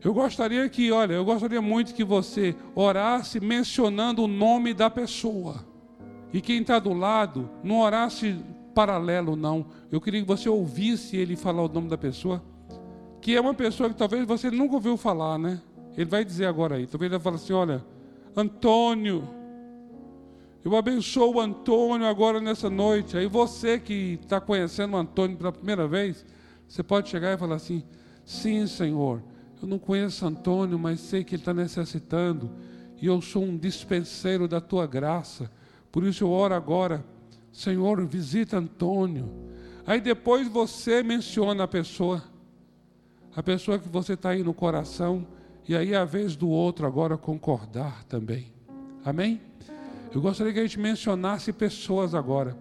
Eu gostaria que, olha, eu gostaria muito que você orasse mencionando o nome da pessoa. E quem está do lado, não orasse paralelo, não. Eu queria que você ouvisse ele falar o nome da pessoa, que é uma pessoa que talvez você nunca ouviu falar, né? Ele vai dizer agora aí. Talvez ele vai falar assim: olha, Antônio, eu abençoo o Antônio agora nessa noite. Aí você que está conhecendo o Antônio pela primeira vez, você pode chegar e falar assim: sim, Senhor, eu não conheço Antônio, mas sei que ele está necessitando, e eu sou um dispenseiro da tua graça. Por isso eu oro agora, Senhor, visita Antônio. Aí depois você menciona a pessoa, a pessoa que você está aí no coração, E aí é a vez do outro agora concordar também. Amém? Eu gostaria que a gente mencionasse pessoas agora.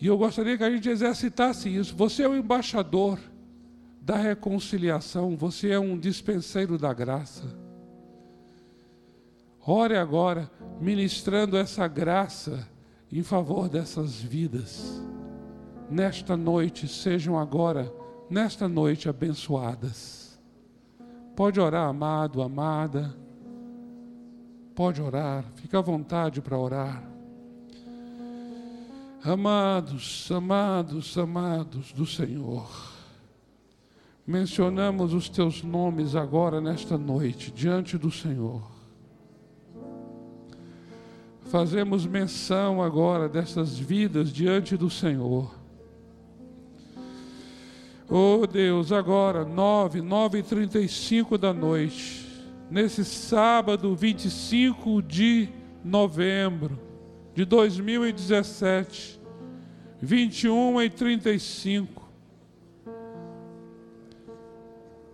E eu gostaria que a gente exercitasse isso. Você é o embaixador da reconciliação, você é um dispenseiro da graça. Ore agora, ministrando essa graça em favor dessas vidas. Nesta noite, sejam agora, nesta noite, abençoadas. Pode orar, amado, amada. Pode orar, fica à vontade para orar. Amados, amados, amados do Senhor, mencionamos os teus nomes agora nesta noite, diante do Senhor. Fazemos menção agora dessas vidas diante do Senhor. Oh Deus, agora, nove, nove e trinta e cinco da noite, nesse sábado 25 de novembro, de 2017, 21 e 35.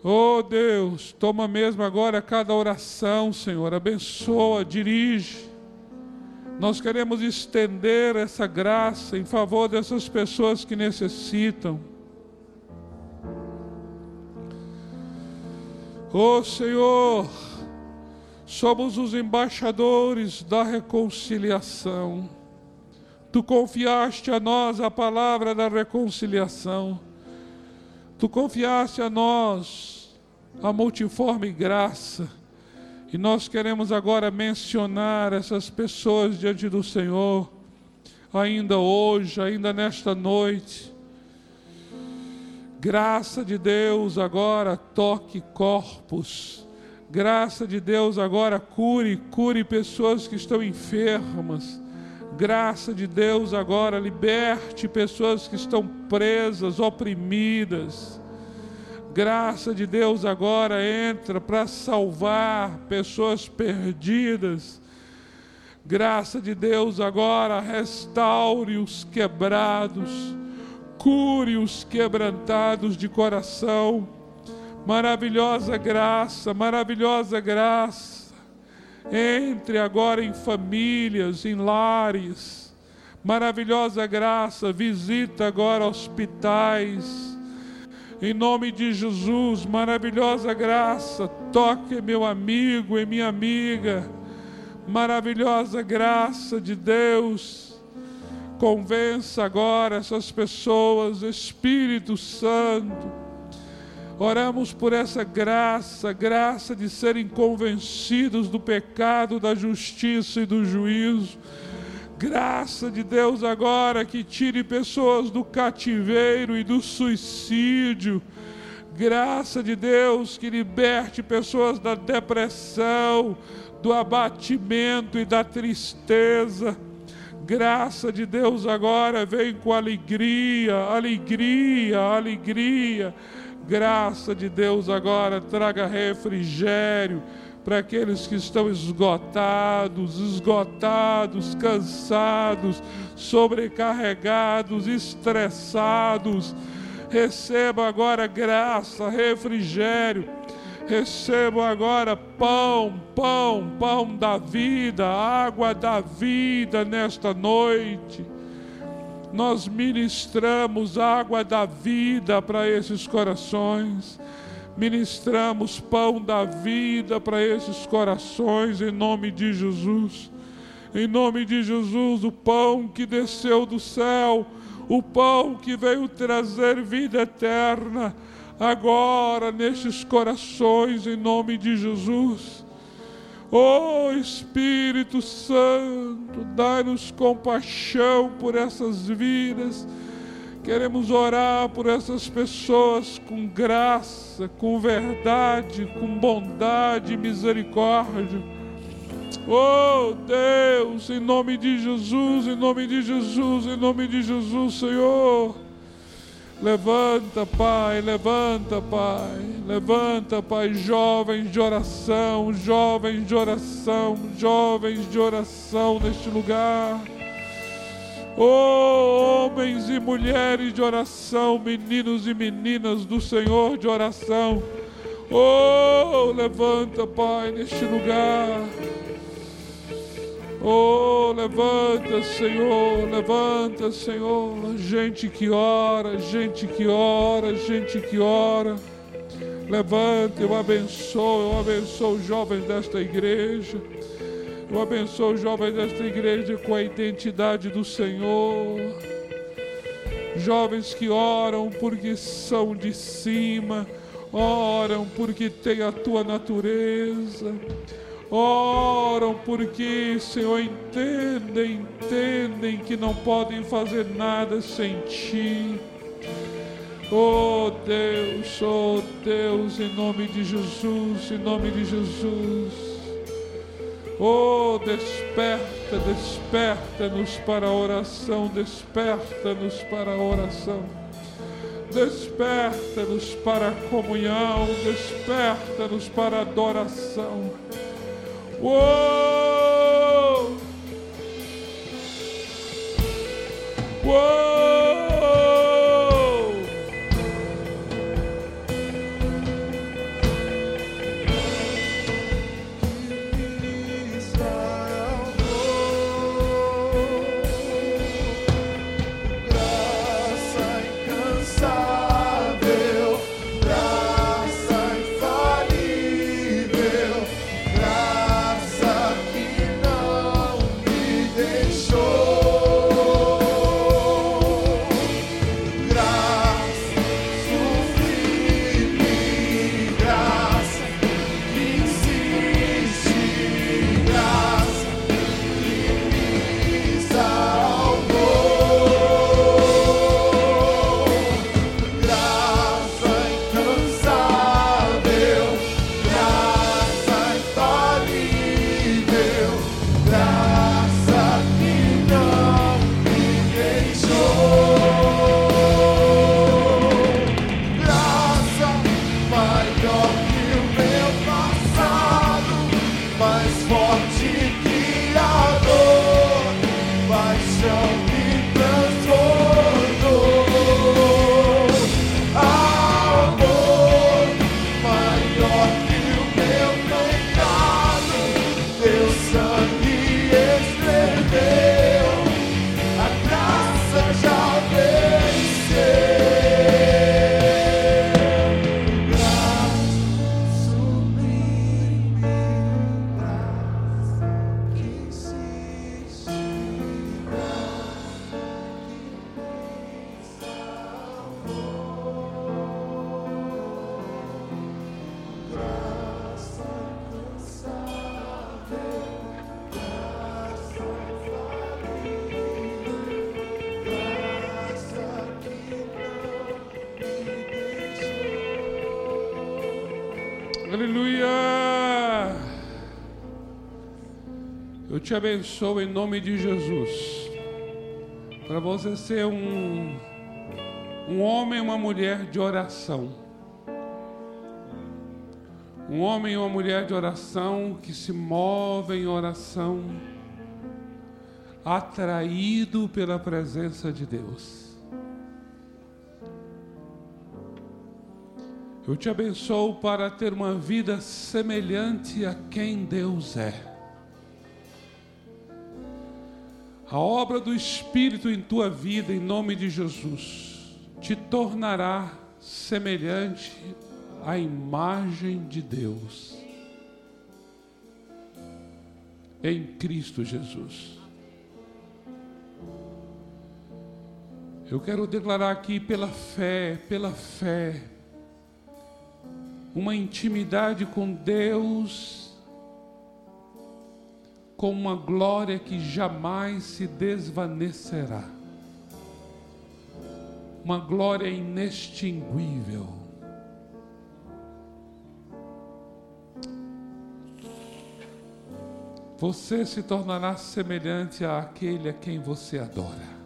Oh Deus, toma mesmo agora cada oração, Senhor, abençoa, dirige. Nós queremos estender essa graça em favor dessas pessoas que necessitam. Oh Senhor, somos os embaixadores da reconciliação. Tu confiaste a nós a palavra da reconciliação. Tu confiaste a nós a multiforme graça. E nós queremos agora mencionar essas pessoas diante do Senhor, ainda hoje, ainda nesta noite. Graça de Deus agora toque corpos Graça de Deus agora cure, cure pessoas que estão enfermas. Graça de Deus agora liberte pessoas que estão presas, oprimidas. Graça de Deus agora entra para salvar pessoas perdidas. Graça de Deus agora restaure os quebrados, cure os quebrantados de coração Maravilhosa graça, maravilhosa graça. Entre agora em famílias, em lares. Maravilhosa graça, visita agora hospitais. Em nome de Jesus, maravilhosa graça, toque meu amigo e minha amiga. Maravilhosa graça de Deus. Convença agora essas pessoas, Espírito Santo Oramos por essa graça, graça de serem convencidos do pecado, da justiça e do juízo. Graça de Deus agora que tire pessoas do cativeiro e do suicídio. Graça de Deus que liberte pessoas da depressão, do abatimento e da tristeza. Graça de Deus agora vem com alegria, alegria, alegria Graça de Deus agora traga refrigério para aqueles que estão esgotados, esgotados, cansados, sobrecarregados, estressados. Receba agora graça, refrigério. Recebam agora pão, pão, pão da vida, água da vida nesta noite nós ministramos água da vida para esses corações, ministramos pão da vida para esses corações, em nome de Jesus. Em nome de Jesus, o pão que desceu do céu, o pão que veio trazer vida eterna, agora nestes corações, em nome de Jesus. Oh Espírito Santo, dá-nos compaixão por essas vidas. Queremos orar por essas pessoas com graça, com verdade, com bondade e misericórdia. Oh Deus, em nome de Jesus, em nome de Jesus, em nome de Jesus, Senhor. Levanta, Pai, levanta, Pai, levanta, Pai, jovens de oração, jovens de oração, jovens de oração neste lugar. Oh, homens e mulheres de oração, meninos e meninas do Senhor de oração, Oh, levanta, Pai, neste lugar. Oh, levanta, Senhor, levanta, Senhor. Gente que ora, gente que ora, gente que ora. Levanta, eu abençoo, eu abençoo os jovens desta igreja. Eu abençoo os jovens desta igreja com a identidade do Senhor. Jovens que oram porque são de cima, oram porque têm a tua natureza oram porque, Senhor, entendem, entendem que não podem fazer nada sem Ti. Oh Deus, oh Deus, em nome de Jesus, em nome de Jesus. Oh, desperta, desperta-nos para a oração, desperta-nos para a oração. Desperta-nos para a comunhão, desperta-nos para a adoração. Whoa! Whoa! Te abençoo em nome de Jesus. Para você ser um, um homem e uma mulher de oração. Um homem e uma mulher de oração que se movem em oração, atraído pela presença de Deus. Eu te abençoo para ter uma vida semelhante a quem Deus é. A obra do Espírito em tua vida, em nome de Jesus, te tornará semelhante à imagem de Deus. Em Cristo Jesus. Eu quero declarar aqui pela fé, pela fé, uma intimidade com Deus com uma glória que jamais se desvanecerá. Uma glória inextinguível. Você se tornará semelhante àquele a quem você adora.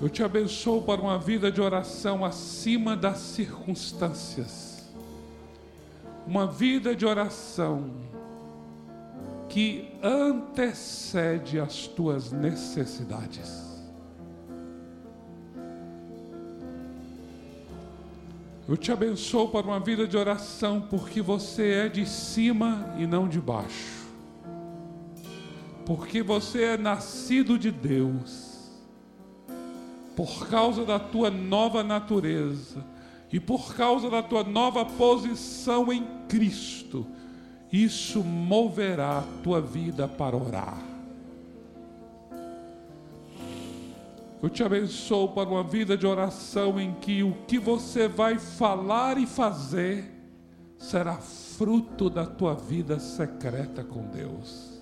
Eu te abençoo para uma vida de oração acima das circunstâncias. Uma vida de oração que antecede as tuas necessidades. Eu te abençoo para uma vida de oração, porque você é de cima e não de baixo. Porque você é nascido de Deus. Por causa da tua nova natureza e por causa da tua nova posição em Cristo, isso moverá a tua vida para orar. Eu te abençoo para uma vida de oração em que o que você vai falar e fazer será fruto da tua vida secreta com Deus.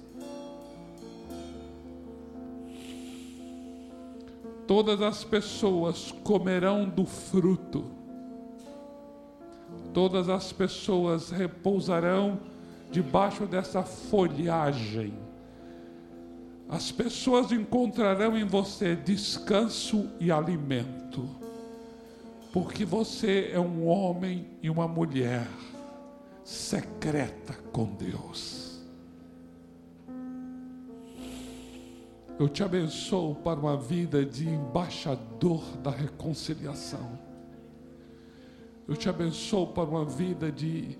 Todas as pessoas comerão do fruto, todas as pessoas repousarão debaixo dessa folhagem as pessoas encontrarão em você descanso e alimento, porque você é um homem e uma mulher secreta com Deus. Eu te abençoo para uma vida de embaixador da reconciliação. Eu te abençoo para uma vida de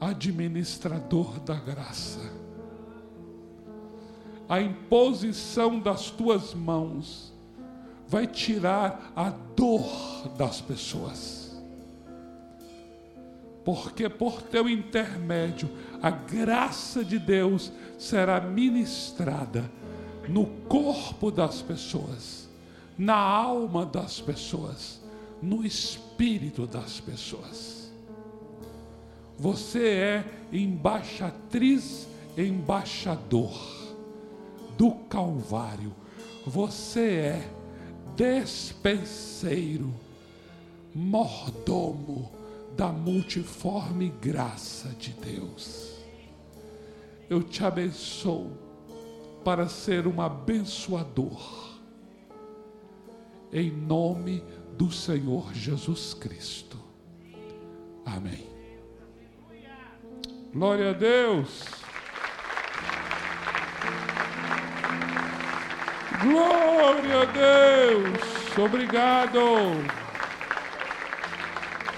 administrador da graça a imposição das tuas mãos vai tirar a dor das pessoas. Porque por teu intermédio a graça de Deus será ministrada no corpo das pessoas, na alma das pessoas, no espírito das pessoas. Você é embaixatriz, embaixador do Calvário. Você é despenseiro, mordomo da multiforme graça de Deus. Eu te abençoo para ser um abençoador, em nome do Senhor Jesus Cristo. Amém. Glória a Deus. Glória a Deus. Obrigado.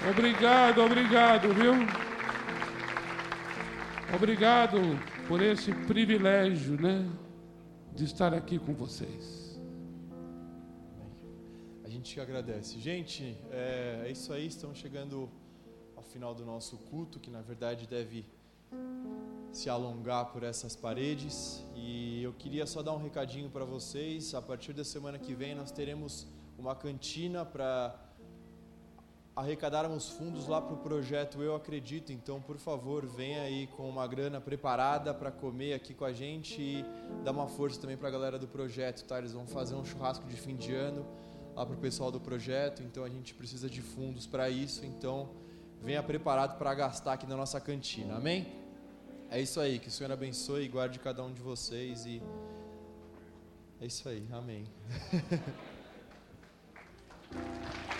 Obrigado, obrigado, viu? Obrigado por esse privilégio, né? De estar aqui com vocês. A gente agradece. Gente, é, é isso aí. Estamos chegando ao final do nosso culto, que na verdade deve se alongar por essas paredes. E eu queria só dar um recadinho para vocês. A partir da semana que vem nós teremos uma cantina para arrecadarmos fundos lá para o projeto Eu Acredito. Então, por favor, venha aí com uma grana preparada para comer aqui com a gente e dar uma força também para a galera do projeto, tá? Eles vão fazer um churrasco de fim de ano lá para o pessoal do projeto. Então, a gente precisa de fundos para isso. Então, venha preparado para gastar aqui na nossa cantina. Amém? É isso aí, que o Senhor abençoe e guarde cada um de vocês e é isso aí, amém.